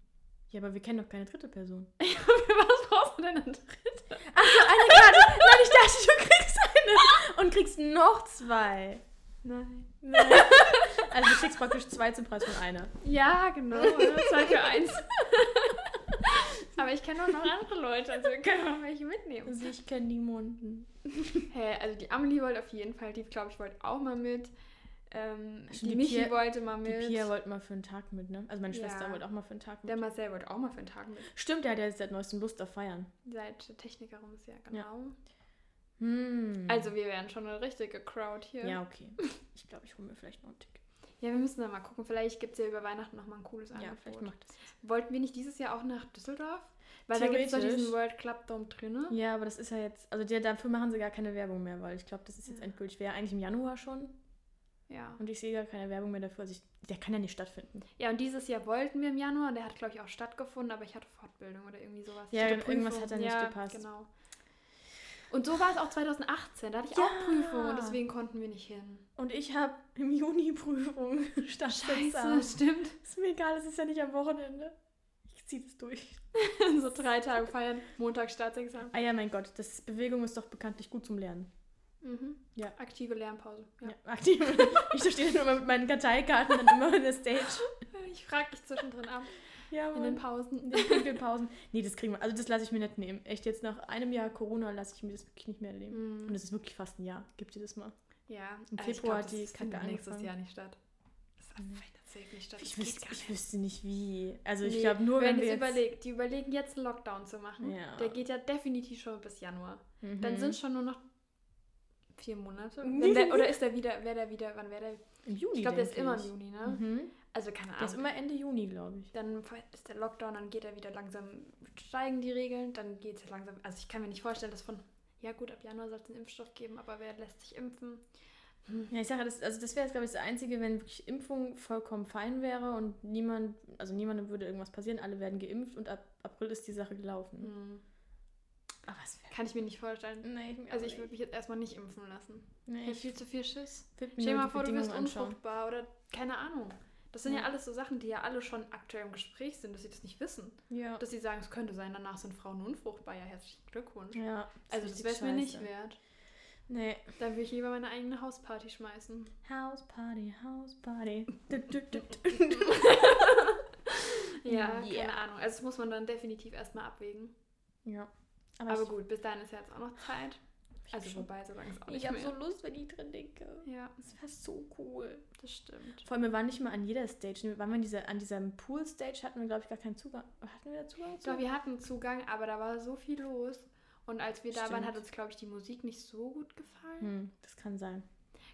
Ja, aber wir kennen doch keine dritte Person. Für was brauchst du denn eine dritte? Achso, eine Karte. Nein, ich dachte, du kriegst eine. Und kriegst noch zwei. Nein. Nein. Also du kriegst praktisch zwei zum Preis von einer. Ja, genau. oder? Zwei für eins. Aber ich kenne auch noch andere Leute, also wir können auch welche mitnehmen. Also ich kenne niemanden. Hä, also die Amelie wollte auf jeden Fall, die glaube ich wollte auch mal mit. Ähm, die die Michi Pia- wollte mal Die mit. Pia wollte mal für einen Tag mit, ne? Also meine Schwester Ja. wollte auch mal für einen Tag mit. Der Marcel wollte auch mal für einen Tag mit. Stimmt, der hat ja seit neuestem Lust auf Feiern. Seit der Techniker rum ist ja genau. Hm. Also wir wären schon eine richtige Crowd hier. Ja, okay. Ich glaube, ich hole mir vielleicht noch ein Ticket. Ja, wir müssen da mal gucken. Vielleicht gibt es ja über Weihnachten noch mal ein cooles Ja, Angebot. vielleicht macht das. Wollten wir nicht dieses Jahr auch nach Düsseldorf? Weil da gibt es doch diesen World Club Dome drinne. Ja, aber das ist ja jetzt, also der, dafür machen sie gar keine Werbung mehr, weil ich glaube, das ist jetzt Ja. endgültig. Wäre eigentlich im Januar schon Ja. und ich sehe gar keine Werbung mehr dafür. Also ich, der kann ja nicht stattfinden. Ja, und dieses Jahr wollten wir im Januar und der hat, glaube ich, auch stattgefunden, aber ich hatte Fortbildung oder irgendwie sowas. Ja, irgendwas hat da nicht ja, gepasst. genau. Und so war es auch 2018. Da hatte ich Ja. auch Prüfung und deswegen konnten wir nicht hin. Und ich habe im Juni Prüfung statt Scheiße, stimmt. Ist mir egal, es ist ja nicht am Wochenende. Ich ziehe das durch. so drei Tage feiern, Montag Staatsexamen. Ah ja, mein Gott, das Bewegung ist doch bekanntlich gut zum Lernen. Mhm. Ja. Aktive Lernpause. Ja. Ja, aktiv. ich stehe nur immer mit meinen Karteikarten dann immer in der Stage. Ich frage dich zwischendrin ab. Ja, In den. Pausen. In den Pinkelpausen. Nee, das kriegen wir. Also das lasse ich mir nicht nehmen. Echt, jetzt nach einem Jahr Corona lasse ich mir das wirklich nicht mehr nehmen. Und Mhm. es ist wirklich fast ein Jahr. Gib dir das mal. Ja, Im also ich Februar glaub, die das Kacke nächstes. Jahr nicht statt. Das findet nicht statt. Ich, wüsste, ich nicht. wüsste nicht wie. Also ich Nee, glaube nur, wenn, wenn wir jetzt... überlegt, die überlegen jetzt einen Lockdown zu machen. Ja. Der geht ja definitiv schon bis Januar. Mhm. Dann sind schon nur noch vier Monate. Der, oder ist der wieder, wäre der wieder, wann wäre der? Im Juni, Ich glaube, der ist immer im ich. Juni, ne? Mhm. Also keine Ahnung. Der ist immer Ende Juni, glaube ich. dann ist der Lockdown, dann geht er wieder langsam, steigen die Regeln, dann geht es langsam. Also ich kann mir nicht vorstellen, dass von, ja gut, ab Januar soll es einen Impfstoff geben, aber wer lässt sich impfen? Ja, ich sage, das, also das wäre jetzt, glaube ich, das Einzige, wenn wirklich Impfung vollkommen fein wäre und niemand, also niemandem würde irgendwas passieren, alle werden geimpft und ab April ist die Sache gelaufen. Hm. Aber es wäre. Kann ich mir nicht vorstellen. Nee, ich Also ich würde mich jetzt erstmal nicht impfen lassen. Nee, Ich habe viel zu viel Schiss. Stell dir mal vor, du anschauen. unfruchtbar oder keine Ahnung. Das sind ja. Ja. alles so Sachen, die ja alle schon aktuell im Gespräch sind, dass sie das nicht wissen. Ja. Dass sie sagen, es könnte sein, danach sind Frauen unfruchtbar. Ja, herzlichen Glückwunsch. ja. Also das wäre es mir nicht wert. Nee. Dann würde ich lieber meine eigene Hausparty schmeißen. House Party, House Party. Du, du, du, du. Ja, Yeah. keine Ahnung. Also das muss man dann definitiv erstmal abwägen. Ja. Aber, ich, gut, bis dahin ist ja jetzt auch noch Zeit. Ich Also wobei, so lange ist auch nicht Ich habe so Lust, wenn ich drin denke. ja, Das wäre so cool. das stimmt. Vor allem, wir waren nicht mal an jeder Stage. Wir waren wir an, dieser, an diesem Pool-Stage, hatten wir, glaube ich, gar keinen Zugang. Hatten wir da Zugang Ich zu? glaube, wir hatten Zugang, aber da war so viel los. Und als wir da waren, Stimmt. hat uns, glaube ich, die Musik nicht so gut gefallen. Hm, das kann sein.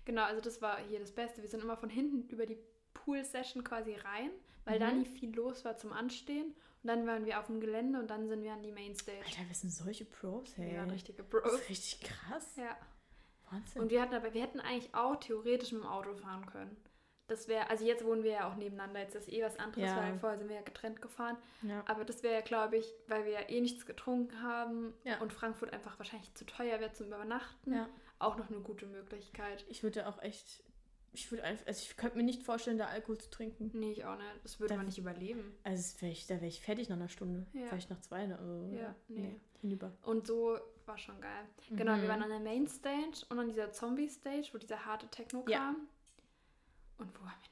Genau, also das war hier das Beste. Wir sind immer von hinten über die Pool-Session quasi rein, weil da Mhm. nie viel los war zum Anstehen. Und dann waren wir auf dem Gelände und dann sind wir an die Mainstage. Alter, wir sind solche Pros, hey. Ja, richtige Das Bros. ist richtig krass. Ja. Wahnsinn. Und wir hatten aber, wir hätten eigentlich auch theoretisch mit dem Auto fahren können. Das wäre, also jetzt wohnen wir ja auch nebeneinander, jetzt ist eh was anderes, Ja. weil vorher sind wir ja getrennt gefahren. ja. Aber das wäre ja, glaube ich, weil wir ja eh nichts getrunken haben Ja. und Frankfurt einfach wahrscheinlich zu teuer wäre zum Übernachten, ja. auch noch eine gute Möglichkeit. Ich würde auch echt. Ich würde einfach. Also ich könnte mir nicht vorstellen, da Alkohol zu trinken. Nee, ich auch nicht. Das würde Da- man nicht überleben. Also wär ich, da wäre ich fertig nach einer Stunde. Ja. Vielleicht nach zwei. ne? Also, Ja, nee. Hinüber. Und so war schon geil. Genau, wir Mhm. waren an der Mainstage und an dieser Zombie-Stage, wo dieser harte Techno Ja. kam. Und wo haben wir?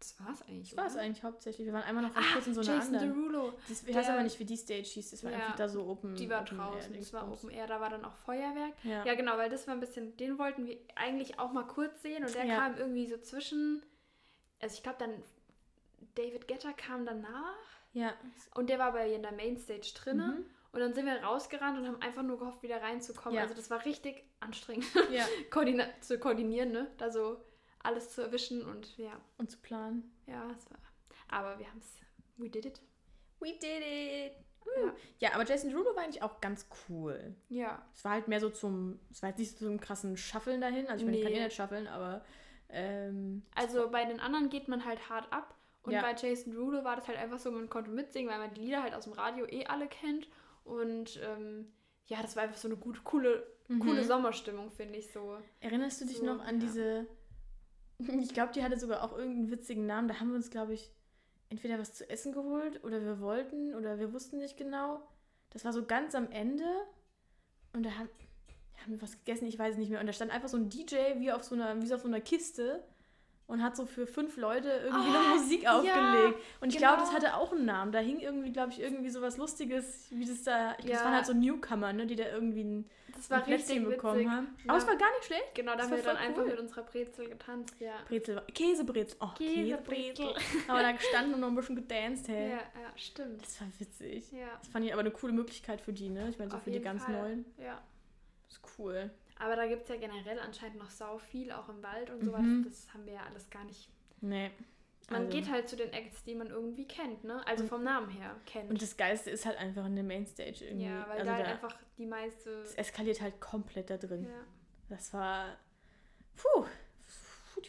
Das war's eigentlich. Das war es oder? eigentlich hauptsächlich. Wir waren einmal noch Ah, kurz in so einer Jason anderen. Derulo. Das, ich weiß aber nicht, wie die Stage hieß. Das war Ja, einfach da so open. Die war open draußen. Air, Das war. Open Air, da war dann auch Feuerwerk. Ja. Ja, genau, weil das war ein bisschen, den wollten wir eigentlich auch mal kurz sehen und der Ja. kam irgendwie so zwischen, also ich glaube dann, David Getter kam danach ja. und der war bei in der Mainstage drinne Mhm. und dann sind wir rausgerannt und haben einfach nur gehofft, wieder reinzukommen. Ja. Also das war richtig anstrengend, ja. koordina zu koordinieren, ne? Da so alles zu erwischen und ja, Und zu planen. ja, es war, aber wir haben es, we did it. We did it. Ja. Ja, aber Jason Derulo war eigentlich auch ganz cool. Ja, Es war halt mehr so zum, es war jetzt nicht so zum krassen Shuffeln dahin. Also ich meine, ich kann Nee. eh nicht shuffeln, aber ähm, also bei den anderen geht man halt hart ab. Und Ja. bei Jason Derulo war das halt einfach so, man konnte mitsingen, weil man die Lieder halt aus dem Radio eh alle kennt. Und ähm, ja, das war einfach so eine gute, coole, coole Mhm. Sommerstimmung, finde ich so. erinnerst du dich So, noch an ja. diese, ich glaube, die hatte sogar auch irgendeinen witzigen Namen. Da haben wir uns, glaube ich, entweder was zu essen geholt oder wir wollten oder wir wussten nicht genau. Das war so ganz am Ende und da haben, haben wir was gegessen, ich weiß nicht mehr. Und da stand einfach so ein DJ wie auf so einer, wie auf so einer Kiste und hat so für fünf Leute irgendwie Ah, eine Musik ja, aufgelegt. und ich glaube, das genau. hatte auch einen Namen. Da hing irgendwie, glaube ich, irgendwie so was Lustiges, wie das da. Ich glaub, Das Ja. waren halt so Newcomer, ne, die da irgendwie ein, Das war ein Plätzchen bekommen witzig. haben. Ja. Aber es war gar nicht schlecht. Genau, da Das haben wir dann voll einfach cool. mit unserer Brezel getanzt, ja. Brezel, Käsebrezel. Oh, Käsebrezel. Wir da gestanden und noch ein bisschen gedanced, hey. Ja, ja, stimmt. Das war witzig. Ja, Das fand ich aber eine coole Möglichkeit für die, ne? Ich meine, so auf für die ganz Fall. Neuen. Ja. Das ist cool. Aber da gibt es ja generell anscheinend noch sau viel, auch im Wald und sowas. Mhm. Das haben wir ja alles gar nicht. Nee. Man Also- geht halt zu den Acts, die man irgendwie kennt, ne? Also vom Namen her kennt. Und das Geilste ist halt einfach in der Mainstage irgendwie. ja, weil also da halt einfach die meiste. es eskaliert halt komplett da drin. Ja. Das war. Puh.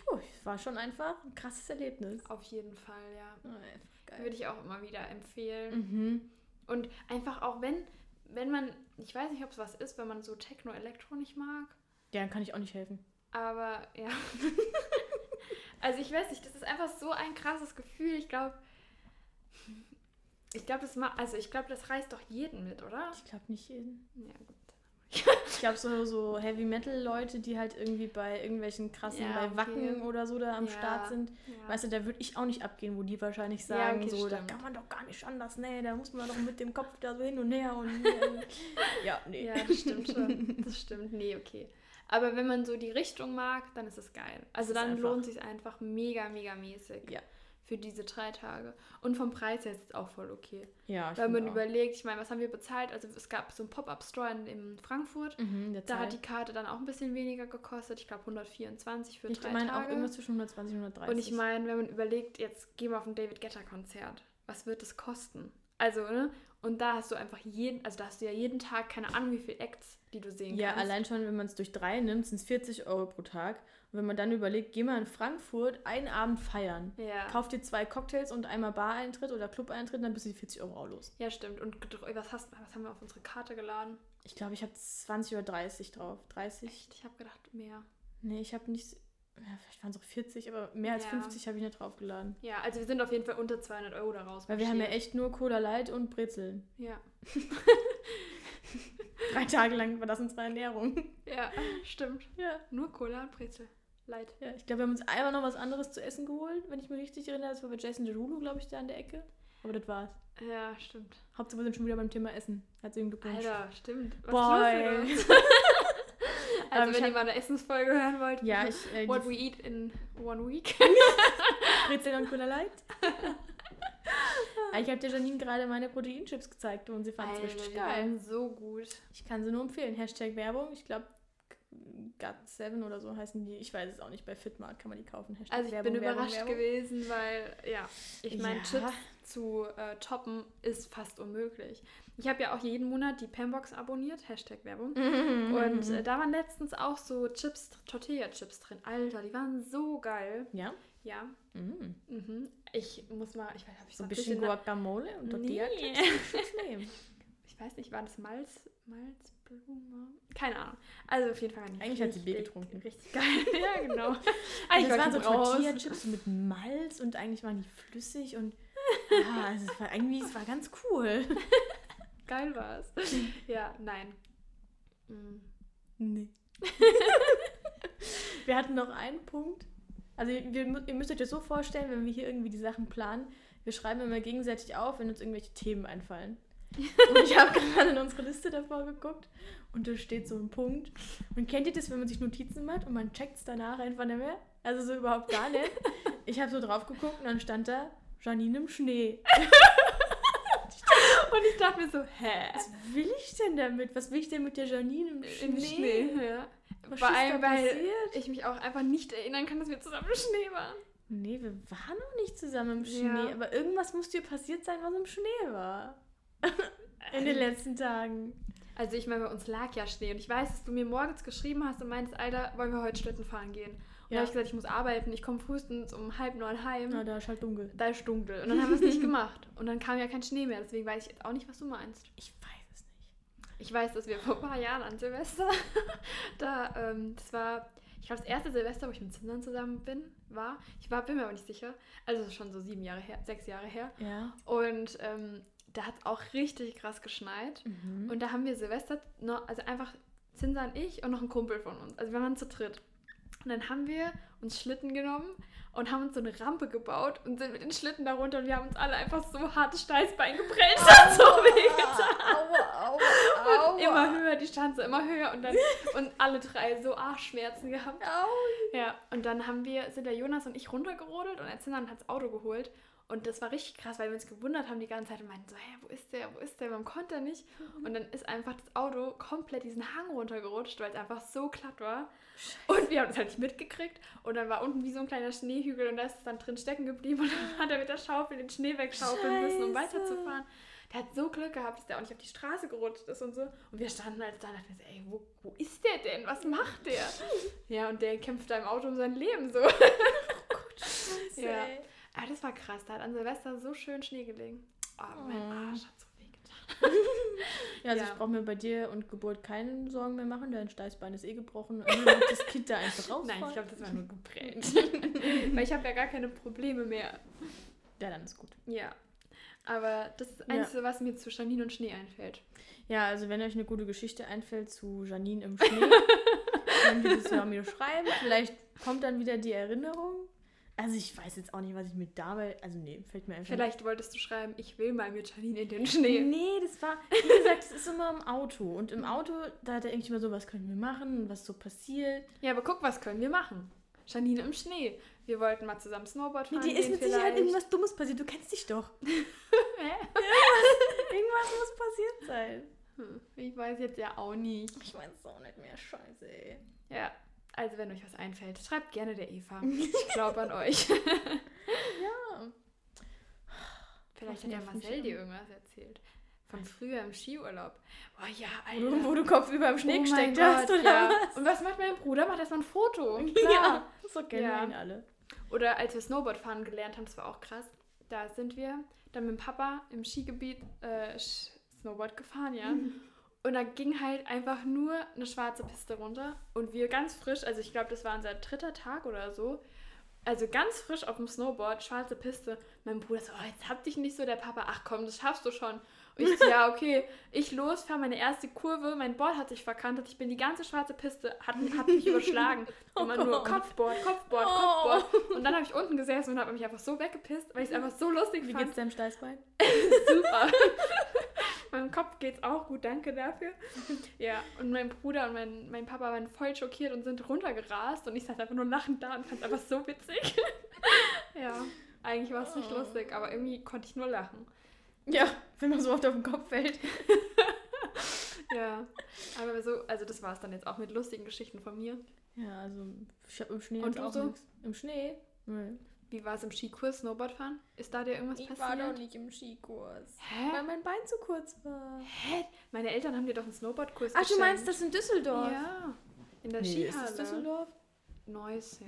Puh, das war schon einfach ein krasses Erlebnis. Auf jeden Fall, ja. Oh. Würde ich auch immer wieder empfehlen. Mhm. Und einfach auch, wenn, wenn man, ich weiß nicht, ob es was ist, wenn man so Techno-Elektro nicht mag, Ja, dann kann ich auch nicht helfen. aber ja. also ich weiß nicht, das ist einfach so ein krasses Gefühl. Ich glaube, ich glaube, das ma also ich glaube, das reißt doch jeden mit, oder? Ich glaube nicht jeden. Ja, gut. Ich glaube, so, so Heavy Metal-Leute, die halt irgendwie bei irgendwelchen krassen, Ja, bei okay. Wacken oder so da am Ja, Start sind. Ja. Weißt du, da würde ich auch nicht abgehen, wo die wahrscheinlich sagen, okay, so, da stimmt. kann man doch gar nicht anders, nee, da muss man doch mit dem Kopf da so hin und her und äh, ja, nee. Ja, das stimmt schon. Das stimmt. Nee, okay. Aber wenn man so die Richtung mag, dann ist es geil. Also ist dann lohnt sich einfach mega, mega mäßig. Ja. Für diese drei Tage. Und vom Preis her ist es auch voll okay. Ja, ich Weil man auch. überlegt, ich meine, was haben wir bezahlt? Also es gab so einen Pop-Up-Store in, in Frankfurt. Mhm, Da hat Zeit. die Karte dann auch ein bisschen weniger gekostet. Ich glaube 124 für Ich drei meine auch Tage. irgendwas zwischen 120 und 130. Und ich meine, wenn man überlegt, jetzt gehen wir auf ein David Guetta Konzert, was wird das kosten? Also, ne? Und da hast du einfach jeden, also da hast du ja jeden Tag keine Ahnung, wie viele Acts, die du sehen Ja, kannst. allein schon, wenn man es durch drei nimmt, sind es 40 Euro pro Tag. Und wenn man dann überlegt, geh mal in Frankfurt einen Abend feiern. Ja. Kauf dir zwei Cocktails und einmal Bar-Eintritt oder Club-Eintritt, dann bist du die 40 Euro auch los. Ja, stimmt. Und was, hast, was haben wir auf unsere Karte geladen? Ich glaube, ich habe 20 oder 30 drauf. 30? Echt? Ich habe gedacht, mehr. Nee, ich habe nicht. Ja, vielleicht waren es auch 40, aber mehr als Ja. 50 habe ich nicht draufgeladen. Ja, also wir sind auf jeden Fall unter 200 Euro da raus. Weil wir haben ja echt nur Cola Light und Brezeln. Ja. Drei Tage lang war das unsere Ernährung. Ja, stimmt. Ja. Nur Cola und Brezel. Leid. ja ich glaube, wir haben uns einmal noch was anderes zu essen geholt, wenn ich mich richtig erinnere. Das war bei Jason Derulo, glaube ich, da an der Ecke. Aber das war's. Ja, stimmt. Hauptsache, wir sind schon wieder beim Thema Essen. Herzlichen Glückwunsch. Alter, stimmt. Was Boy. ist los uns? Aber also, ich wenn ihr mal eine Essensfolge hören wollt, Ja, ich. Äh, What we eat in one week. Brezel und Cola Light. Ah, ich habe der Janine gerade meine Proteinchips gezeigt und sie fand es richtig die geil. waren so gut. Ich kann sie nur empfehlen. Hashtag Werbung. Ich glaube, God7 oder so heißen die. Ich weiß es auch nicht. Bei Fitmart kann man die kaufen. Hashtag Also ich Werbung, bin überrascht Werbung. gewesen, weil, ja, ich meine, Ja. Chips zu äh, toppen ist fast unmöglich. Ich habe ja auch jeden Monat die Pambox abonniert, Hashtag Werbung. Und äh, da waren letztens auch so Chips, Tortilla-Chips drin. Alter, die waren so geil. ja. Ja, Mm. mhm. Ich muss mal, ich weiß, habe ich So ein bisschen Guacamole und Tortilla Nee. Nehmen. Ich weiß nicht, war das Malz, Malzblume? Keine Ahnung. Also auf jeden Fall. die Eigentlich hat sie Bier richtig- getrunken. Richtig geil. ja, genau. Also Eigentlich das war waren so. Tortilla-Chips mit Malz und eigentlich waren die flüssig und ah, also es war irgendwie, es war ganz cool. Geil war es. ja, nein. Mm. Nee. wir hatten noch einen Punkt. Also wir, ihr müsst euch das so vorstellen, wenn wir hier irgendwie die Sachen planen, wir schreiben immer gegenseitig auf, wenn uns irgendwelche Themen einfallen. Und ich habe gerade in unsere Liste davor geguckt und da steht so ein Punkt. Und kennt ihr das, wenn man sich Notizen macht und man checkt es danach einfach nicht mehr? Also so überhaupt gar nicht. Ich habe so drauf geguckt und dann stand da Janine im Schnee. Und ich dachte mir so, hä? Was will ich denn damit? Was will ich denn mit der Janine im Schnee? Im Schnee. Ja. Was Vor allem, weil passiert? ich mich auch einfach nicht erinnern kann, dass wir zusammen im Schnee waren. Nee, wir waren noch nicht zusammen im Schnee. Ja. Aber irgendwas muss dir passiert sein, was im Schnee war. In den letzten Tagen. Also ich meine, bei uns lag ja Schnee und ich weiß, dass du mir morgens geschrieben hast und meintest, Alter, wollen wir heute Schlitten fahren gehen? Und da Ja. habe ich gesagt, ich muss arbeiten, ich komme frühestens um halb neun heim. Na, da ist halt dunkel. Da ist dunkel. Und dann haben wir es nicht gemacht. Und dann kam ja kein Schnee mehr, deswegen weiß ich jetzt auch nicht, was du meinst. Ich weiß. Ich weiß, dass wir vor ein paar Jahren an Silvester, da, ähm, das war, ich glaube, das erste Silvester, wo ich mit Zindern zusammen bin, war. Ich war, bin mir aber nicht sicher. Also schon so sieben Jahre her, sechs Jahre her. Ja. Und ähm, da hat es auch richtig krass geschneit. Mhm. Und da haben wir Silvester noch, also einfach Zinsa und ich und noch ein Kumpel von uns. Also wir waren zu dritt. Und dann haben wir uns Schlitten genommen und haben uns so eine Rampe gebaut und sind mit den Schlitten darunter und wir haben uns alle einfach so hart das Steißbein geprellt. Das hat so wehgetan. Aua, aua, Und immer höher, die so immer höher und dann und alle drei so Arschschmerzen gehabt. Ja, und dann haben wir, sind der Jonas und ich runtergerodelt und Zinnan hat das Auto geholt. Und das war richtig krass, weil wir uns gewundert haben die ganze Zeit und meinten so, hä, wo ist der, wo ist der, warum konnte er nicht? Und dann ist einfach das Auto komplett diesen Hang runtergerutscht, weil es einfach so glatt war. Und wir haben es halt nicht mitgekriegt. Und dann war unten wie so ein kleiner Schneehügel und da ist es dann drin stecken geblieben. Und dann hat er mit der Schaufel den Schnee wegschaufeln müssen, um Scheiße. weiterzufahren. Der hat so Glück gehabt, dass der auch nicht auf die Straße gerutscht ist und so. Und wir standen halt da und dachten, so, ey, wo, wo ist der denn? Was macht der? Ja, und der kämpft da im Auto um sein Leben so. Scheiße, Ja. ey. Aber das war krass, da hat an Silvester so schön Schnee gelegen. Oh, mein Oh. Arsch hat so wehgetan. Ja, also Ja. ich brauche mir bei dir und Geburt keine Sorgen mehr machen. Dein Steißbein ist eh gebrochen. Wird das Kind da einfach raus. Nein, ich glaube, das war nur geprellt. Weil ich habe ja gar keine Probleme mehr. Ja, dann ist gut. Ja. Aber das ist das Ja. Einzige, was mir zu Janine und Schnee einfällt. Ja, also wenn euch eine gute Geschichte einfällt zu Janine im Schnee, könnt ihr das ja mir schreiben. Vielleicht kommt dann wieder die Erinnerung. Also ich weiß jetzt auch nicht, was ich mit dabei. Also nee, fällt mir einfach Vielleicht wolltest du schreiben, ich will mal mit Janine in den. Schnee. Nee, das war, wie gesagt, es ist immer im Auto. Und im Auto, da hat er irgendwie immer so, was können wir machen und was so passiert. Ja, aber guck, was können wir machen? Janine im Schnee. Wir wollten mal zusammen Snowboard Nee, fahren. dir ist mit Sicherheit vielleicht. irgendwas Dummes passiert. Du kennst dich doch. Hä? Irgendwas muss passiert sein. Hm, Ich weiß jetzt ja auch nicht. Ich weiß es auch nicht mehr. Scheiße, ey. Ja, also wenn euch was einfällt, schreibt gerne der Eva. Ich glaube an euch. Ja. Vielleicht hat ja Marcel dir irgendwas erzählt. Von früher im Skiurlaub. Oh ja, Alter. wo du Kopf über im Schnee oh mein gesteckt Gott, hast, oder ja. was? Und was macht mein Bruder? Macht erstmal ein Foto. Ja, Klar. so kennen Ja. alle. Oder als wir Snowboard fahren gelernt haben, das war auch krass. Da sind wir dann mit dem Papa im Skigebiet äh, Snowboard gefahren, ja. Und da ging halt einfach nur eine schwarze Piste runter. Und wir ganz frisch, also ich glaube, das war unser dritter Tag oder so. Also ganz frisch auf dem Snowboard, schwarze Piste. Mein Bruder so, oh, jetzt hab dich nicht so, der Papa, ach komm, das schaffst du schon. Und ich so, ja, okay. Ich los, fahre meine erste Kurve, mein Board hat sich verkantet, ich bin die ganze schwarze Piste, hat, hat mich überschlagen. Oh Immer nur. Kopfboard, Kopfboard, Oh. Kopfboard. Und dann habe ich unten gesessen und habe mich einfach so weggepisst, weil ich es einfach so lustig Wie fand. geht's deinem Steißbein? Super. Meinem Kopf geht's auch gut, danke dafür. Ja, und mein Bruder und mein, mein Papa waren voll schockiert und sind runtergerast und ich saß einfach nur lachend da und fand es einfach so witzig. ja, eigentlich war es nicht Oh. lustig, aber irgendwie konnte ich nur lachen. Ja, wenn man so oft auf den Kopf fällt. Ja, aber so, also das war es dann jetzt auch mit lustigen Geschichten von mir. Ja, also ich habe im Schnee Und auch so? nichts. Im Schnee? Nee. Wie war es im Skikurs, Snowboardfahren? Ist da dir irgendwas passiert? nicht im Skikurs. Hä? Weil mein Bein zu kurz war. Hä? Meine Eltern haben dir doch einen Snowboardkurs Ach, du meinst das in Düsseldorf? Ja, in der Nee, ist Skihalle. das Düsseldorf? Neues, ja.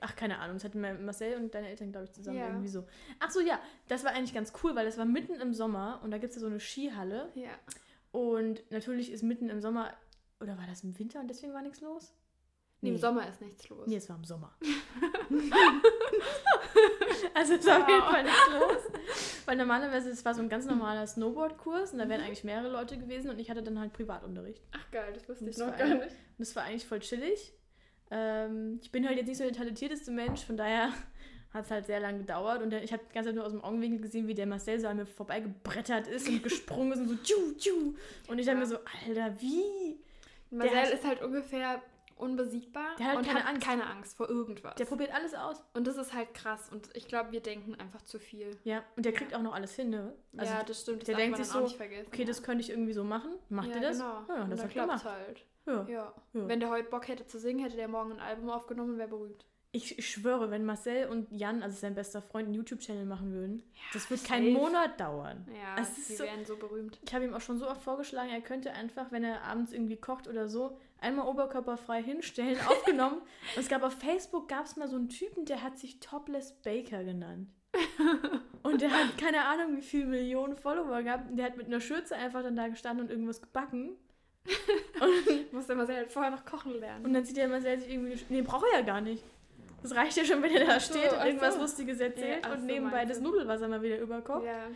Ach, keine Ahnung. Das hatten Ma- Marcel und deine Eltern, glaube ich, zusammen Ja. irgendwie so. Ach so, ja. Das war eigentlich ganz cool, weil das war mitten im Sommer und da gibt es ja so eine Skihalle. Ja. Und natürlich ist mitten im Sommer, oder war das im Winter und deswegen war nichts los? Nee, im Sommer ist nichts los. Nee, es war im Sommer. also es war auf jeden Wow. Fall nichts los. Weil normalerweise, es war so ein ganz normaler Snowboardkurs und da wären eigentlich mehrere Leute gewesen und ich hatte dann halt Privatunterricht. Ach geil, das wusste ich Das noch war gar nicht. Und das war eigentlich voll chillig. Ähm, ich bin halt jetzt nicht so der talentierteste Mensch, von daher hat es halt sehr lange gedauert. Und ich habe die ganze Zeit nur aus dem Augenwinkel gesehen, wie der Marcel so an mir vorbeigebrettert ist und gesprungen ist und so tschu, tschu. Und ich dachte Ja. mir so, Alter, wie? Marcel hat- ist halt ungefähr unbesiegbar Der hat und keine hat Angst. keine Angst vor irgendwas. Der probiert alles aus. und das ist halt krass und ich glaube, wir denken einfach zu viel. Ja, und der kriegt auch noch alles hin, ne? Also, ja, das stimmt. Das der denkt sich dann so, okay, das könnte ich irgendwie so machen. Macht ja, ihr das? Genau. Ja, und das dann hat klappt's gemacht. halt. Ja. Ja. Ja. Wenn der heute Bock hätte zu singen, hätte der morgen ein Album aufgenommen und wäre berühmt. Ich, schwöre, wenn Marcel und Jan, also sein bester Freund, einen YouTube-Channel machen würden, das wird keinen Monat dauern. Ja, ist die so- wären so berühmt. Ich habe ihm auch schon so oft vorgeschlagen, er könnte einfach, wenn er abends irgendwie kocht oder so, einmal oberkörperfrei hinstellen, aufgenommen. Und es gab auf Facebook, gab es mal so einen Typen, der hat sich Topless Baker genannt. Und der hat keine Ahnung, wie viele Millionen Follower gehabt. Und der hat mit einer Schürze einfach dann da gestanden und irgendwas gebacken. Ich musste Marcel halt vorher noch kochen lernen. Und dann sieht er sehr sich irgendwie. Nee, braucht er ja gar nicht. Das reicht ja schon, wenn er da Ach so, steht und irgendwas so. Lustiges erzählt Ja, und so, nebenbei das. Nudelwasser mal wieder überkocht. Ja.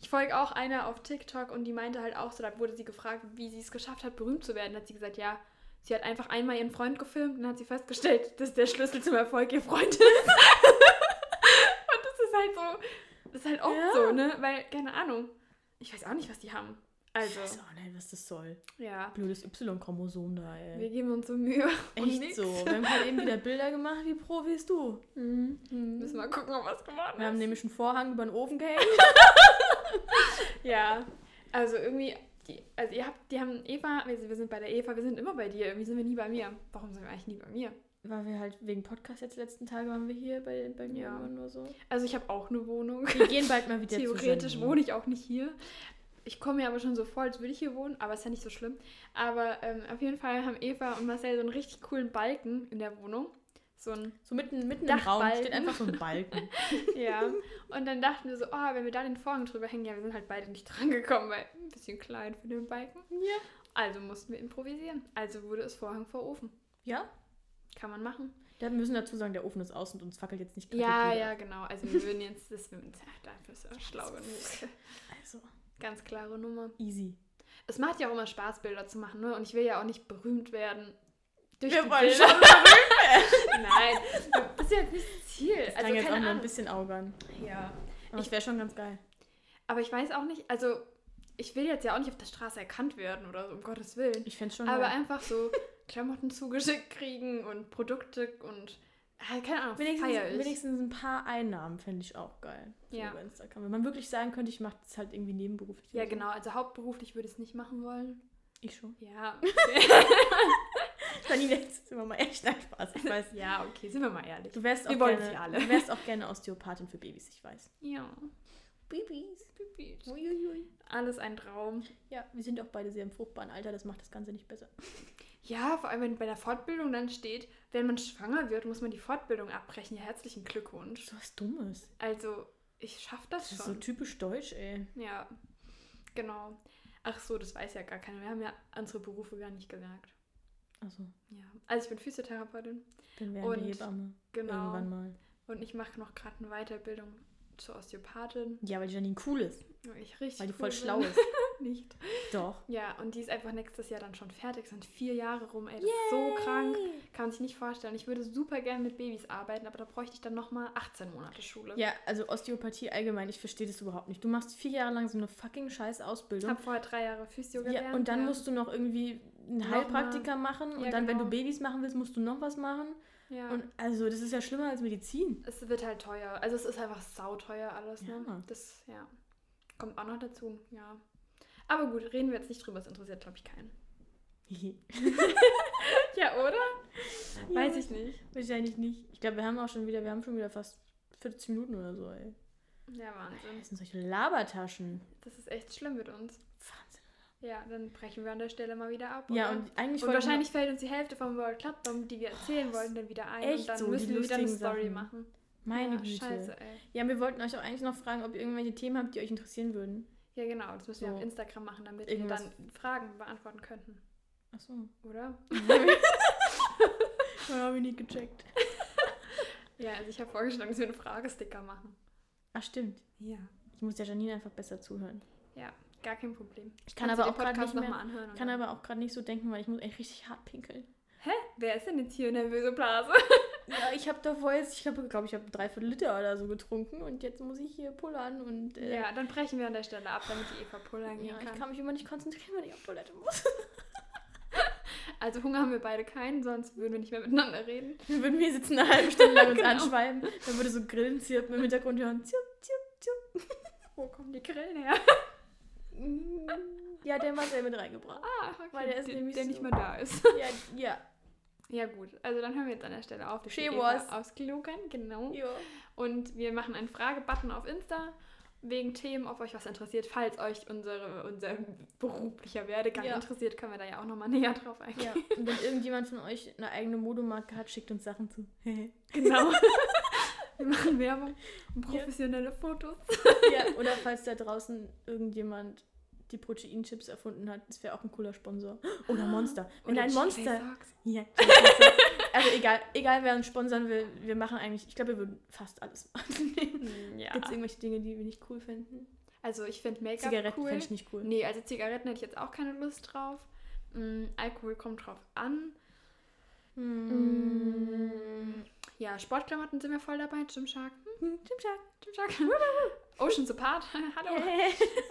Ich folge auch einer auf TikTok und die meinte halt auch so, da wurde sie gefragt, wie sie es geschafft hat, berühmt zu werden. Da hat sie gesagt, ja, sie hat einfach einmal ihren Freund gefilmt und dann hat sie festgestellt, dass der Schlüssel zum Erfolg ihr Freund ist. und das ist halt so, das ist halt oft Ja. so, ne? Weil, keine Ahnung, ich weiß auch nicht, was die haben. Ich Also, weiß auch nicht, was das soll. ja, Blödes Y-Chromosom da, ey. wir geben uns so Mühe. Echt nix. so. Wir haben gerade eben wieder Bilder gemacht, wie Profis du. Mhm. Mhm. Müssen wir gucken, ob was geworden Wir haben ist. nämlich einen Vorhang über den Ofen gehängt. Ja, also irgendwie, die, also ihr habt, die haben Eva, wir, wir sind bei der Eva, wir sind immer bei dir, irgendwie sind wir nie bei mir. Warum sind wir eigentlich nie bei mir? Weil wir halt wegen Podcast jetzt die letzten Tage waren wir hier bei, bei mir Ja. immer nur so. Also ich habe auch eine Wohnung. Wir gehen bald mal wieder Theoretisch wohne ich auch nicht hier. Ich komme mir aber schon so vor, als würde ich hier wohnen, aber ist ja nicht so schlimm. Aber ähm, auf jeden Fall haben Eva und Marcel so einen richtig coolen Balken in der Wohnung. So ein, So mitten, mitten im Raum steht einfach so ein Balken. ja. Und dann dachten wir so, oh, wenn wir da den Vorhang drüber hängen, ja, wir sind halt beide nicht dran gekommen, weil ein bisschen klein für den Balken. Ja. Also mussten wir improvisieren. Also wurde es Vorhang vor Ofen. Ja? Kann man machen. Da müssen wir dazu sagen, der Ofen ist aus und uns fackelt jetzt nicht Ja, ja, genau. Also wir würden jetzt, das wir, dafür ist er schlau genug. Also, Ganz klare Nummer. easy. Es macht ja auch immer Spaß, Bilder zu machen, ne? Und ich will ja auch nicht berühmt werden. Durch Wir die wollen Bilder. schon Nein, das ist ja nicht das Ziel. Das also jetzt auch nur ein bisschen augern. Ja. Aber es wäre schon ganz geil. Aber ich weiß auch nicht, also ich will jetzt ja auch nicht auf der Straße erkannt werden oder so, um Gottes Willen. Ich fände es schon Aber geil. einfach so Klamotten zugeschickt kriegen und Produkte und Keine Ahnung, Wenigstens, wenigstens ein paar Einnahmen fände ich auch geil. Ja. Über Instagram. Wenn man wirklich sagen könnte, ich mache das halt irgendwie nebenberuflich. Ja, genau. Also hauptberuflich würde ich es nicht machen wollen. Ich schon. Ja. Janine, jetzt sind wir mal echt nein, Spaß. Ich weiß. ja, okay, sind wir mal ehrlich. Du wärst, auch Wir wollen gerne, du wärst auch gerne Osteopathin für Babys, ich weiß. Ja. Babys. Pipi. Uiuiui. Alles ein Traum. Ja, wir sind auch beide sehr im fruchtbaren Alter, das macht das Ganze nicht besser. Ja, vor allem, wenn bei der Fortbildung dann steht, wenn man schwanger wird, muss man die Fortbildung abbrechen. Ja, herzlichen Glückwunsch. So was Dummes. Also, ich schaff das, Das ist so schon. typisch deutsch, ey. ja, genau. Ach so, das weiß ja gar keiner. Wir haben ja unsere Berufe gar nicht gesagt. Also, Ja. Also, ich bin Physiotherapeutin. dann Und- wir Hebamme. Genau. Irgendwann mal. Und ich mache noch gerade eine Weiterbildung zur Osteopathin. Ja, weil die Janine cool ist. Weil ich richtig Weil die cool voll bin. schlau ist. nicht. Doch. Ja, und die ist einfach nächstes Jahr dann schon fertig. Es sind vier Jahre rum. Ey, das ist so krank. Kann man sich nicht vorstellen. Ich würde super gerne mit Babys arbeiten, aber da bräuchte ich dann nochmal 18 Monate Schule. Ja, also Osteopathie allgemein, ich verstehe das überhaupt nicht. Du machst vier Jahre lang so eine fucking scheiß Ich Ausbildung. habe vorher drei Jahre Physio gelernt. Ja, und dann ja. musst du noch irgendwie einen. Heilpraktiker machen und Ja, dann, wenn du genau. Babys machen willst, musst du noch was machen. Ja. Und also, das ist ja schlimmer als Medizin. es wird halt teuer. Also es ist einfach sauteuer alles. Ne? Ja. Das, ja. Kommt auch noch dazu, ja. Aber gut, reden wir jetzt nicht drüber. Es interessiert, glaube ich, keinen. Ja, oder? Weiß ich nicht. Wahrscheinlich nicht. Ich glaube, wir haben auch schon wieder, wir haben schon wieder fast 40 Minuten oder so, ey. Ja, Wahnsinn. Das sind solche Labertaschen. Das ist echt schlimm mit uns. Wahnsinn. Ja, dann brechen wir an der Stelle mal wieder ab. Ja, oder? und eigentlich Und wahrscheinlich fällt uns die Hälfte vom World Club die wir erzählen wollten, dann wieder ein. echt und dann so, müssen wir wieder eine Story Sachen. machen. Meine ja, Güte. Scheiße, ey. Ja, wir wollten euch auch eigentlich noch fragen, ob ihr irgendwelche Themen habt, die euch interessieren würden. Ja, genau. Das müssen wir So. auf Instagram machen, damit Irgendwas- wir dann Fragen beantworten könnten. Achso. Oder? Ja, habe ich nicht gecheckt. Ja, also ich habe vorgeschlagen, dass wir einen Fragesticker machen. Ach, stimmt. Ja. Ich muss der Janine einfach besser zuhören. Ja, gar kein Problem. Ich kann aber auch gerade Podcast nicht mehr, anhören. kann aber auch gerade nicht so denken, weil ich muss echt richtig hart pinkeln. Hä? Wer ist denn jetzt hier nervöse Blase? Ja, ich habe davor jetzt, ich habe, glaube ich, habe dreiviertel Liter oder so getrunken und jetzt muss ich hier pullern und äh, Ja, dann brechen wir an der Stelle ab, damit die Eva pullern ja, ich kann. kann mich immer nicht konzentrieren, wenn ich auf Toilette muss. Also Hunger haben wir beide keinen, sonst würden wir nicht mehr miteinander reden. Dann würden wir sitzen eine halbe Stunde lang uns Genau. anschweiben. Dann würde so Grillen zirpen im Hintergrund hören. Zirp, zirp, zirp. Wo kommen die Grillen her? Mm, Ja, der Marcel mit reingebracht. Ah, okay. Weil der ist der, nämlich der so- nicht mehr da ist. Ja, ja. Ja gut, also dann hören wir jetzt an der Stelle auf. She was. Ausgelogen, genau. ja. Und wir machen einen Fragebutton auf Insta wegen Themen, ob euch was interessiert. Falls euch unsere, unser beruflicher Werdegang Ja. interessiert, können wir da ja auch nochmal näher drauf eingehen. ja. Und wenn irgendjemand von euch eine eigene Modemarke hat, schickt uns Sachen zu. Genau. wir machen Werbung und professionelle Fotos. ja, oder falls da draußen irgendjemand die Proteinchips erfunden hat, das wäre auch ein cooler Sponsor. Oder Monster. Wenn Oder ein Monster. Ja, also egal, egal wer uns sponsern will, wir machen eigentlich, ich glaube, wir würden fast alles machen. Ja. Gibt es irgendwelche Dinge, die wir nicht cool finden? Also ich finde Make-up Zigaretten cool. fände ich nicht cool. Nee, also Zigaretten hätte ich jetzt auch keine Lust drauf. Mm, Alkohol kommt drauf an. Mm. Ja, Sportklamotten sind wir voll dabei. Gymshark. Hm, Gymshark. Gymshark. Oceans Apart. Hallo.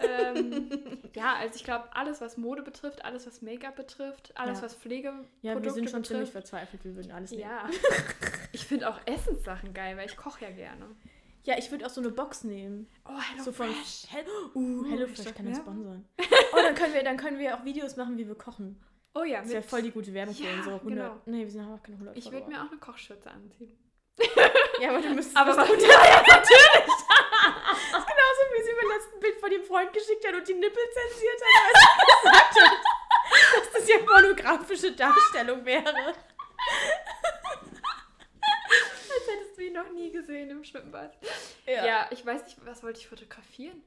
ähm, ja, also ich glaube, alles, was Mode betrifft, alles, was Make-up betrifft, alles, Ja. was Pflegeprodukte Ja, wir sind schon ziemlich betrifft. verzweifelt, wir würden alles nehmen. Ja. ich finde auch Essenssachen geil, weil ich koche ja gerne. Ja, ich würde auch so eine Box nehmen. Oh, Hello so von Fresh. Hel uh, Uh, HelloFresh ich kann uns ja. sponsern. Oh, dann können, wir, dann können wir auch Videos machen, wie wir kochen. Oh ja, Das wäre voll die gute Werbung für Ja, unsere 100. genau. Nee, wir sind auch keine 100 Ich würde mir auch eine Kochschürze anziehen. Ja, aber du müsstest Aber was drunter. Ja, natürlich. das ist genauso, wie sie mir letzten Bild von dem Freund geschickt hat und die Nippel zensiert hat, als sie gesagt hat, dass das ja pornografische Darstellung wäre. Als hättest du ihn noch nie gesehen im Schwimmbad. Ja, ich weiß nicht, was wollte ich fotografieren?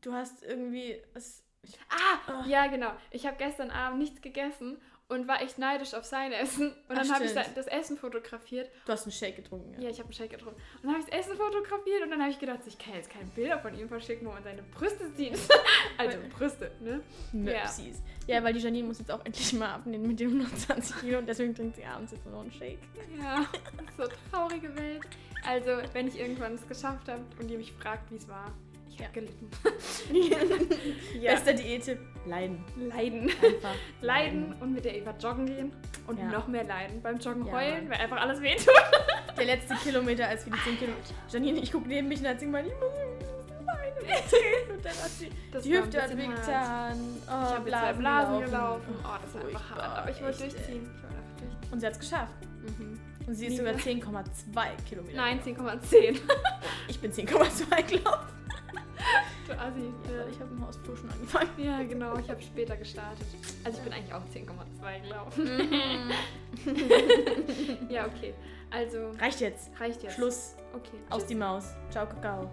Du hast irgendwie. Es, Ah, Oh. ja, genau. Ich habe gestern Abend nichts gegessen und war echt neidisch auf sein Essen. Und dann habe ich das Essen fotografiert. du hast einen Shake getrunken, ja. Ja, ich habe einen Shake getrunken. Und dann habe ich das Essen fotografiert und dann habe ich gedacht, ich kann jetzt keine Bilder von ihm verschicken, wo man seine Brüste sieht. also Brüste, ne? Möpsis. Ja. weil die Janine muss jetzt auch endlich mal abnehmen mit den 120 Kilo und deswegen trinkt sie abends jetzt nur noch einen Shake. Ja, so traurige Welt. Also, wenn ich irgendwann es geschafft habe und ihr mich fragt, wie es war, ich habe gelitten. Ja. Bester Diättipp: Leiden. Leiden. Einfach. Leiden und mit der Eva joggen gehen und Ja. noch mehr leiden. Beim Joggen heulen, weil einfach alles wehtut. Der letzte Kilometer, als wir die 10 Kilometer. Janine, ich gucke neben mich und hat sie gemeint, ich muss und dann hat sie Das die war Hüfte hat wehgetan. Oh, ich habe zwei Blasen gelaufen. gelaufen. Oh, das ist einfach hart. Aber ich wollte durchziehen. Ich wollte einfach durchziehen. Und sie hat es geschafft. Mhm. Und sie ist Nie sogar wieder. 10,2 Kilometer. Nein, gelaufen. 10,10. Ich bin 10,2 gelaufen. Assi. Ja, weil ich habe im Haus früh schon angefangen. Ja, genau. Ich habe später gestartet. Also ich bin eigentlich auch 10,2 gelaufen. ja, okay. Also Reicht jetzt. reicht jetzt. Schluss. Okay. Aus tschüss. die Maus. Ciao, Kakao.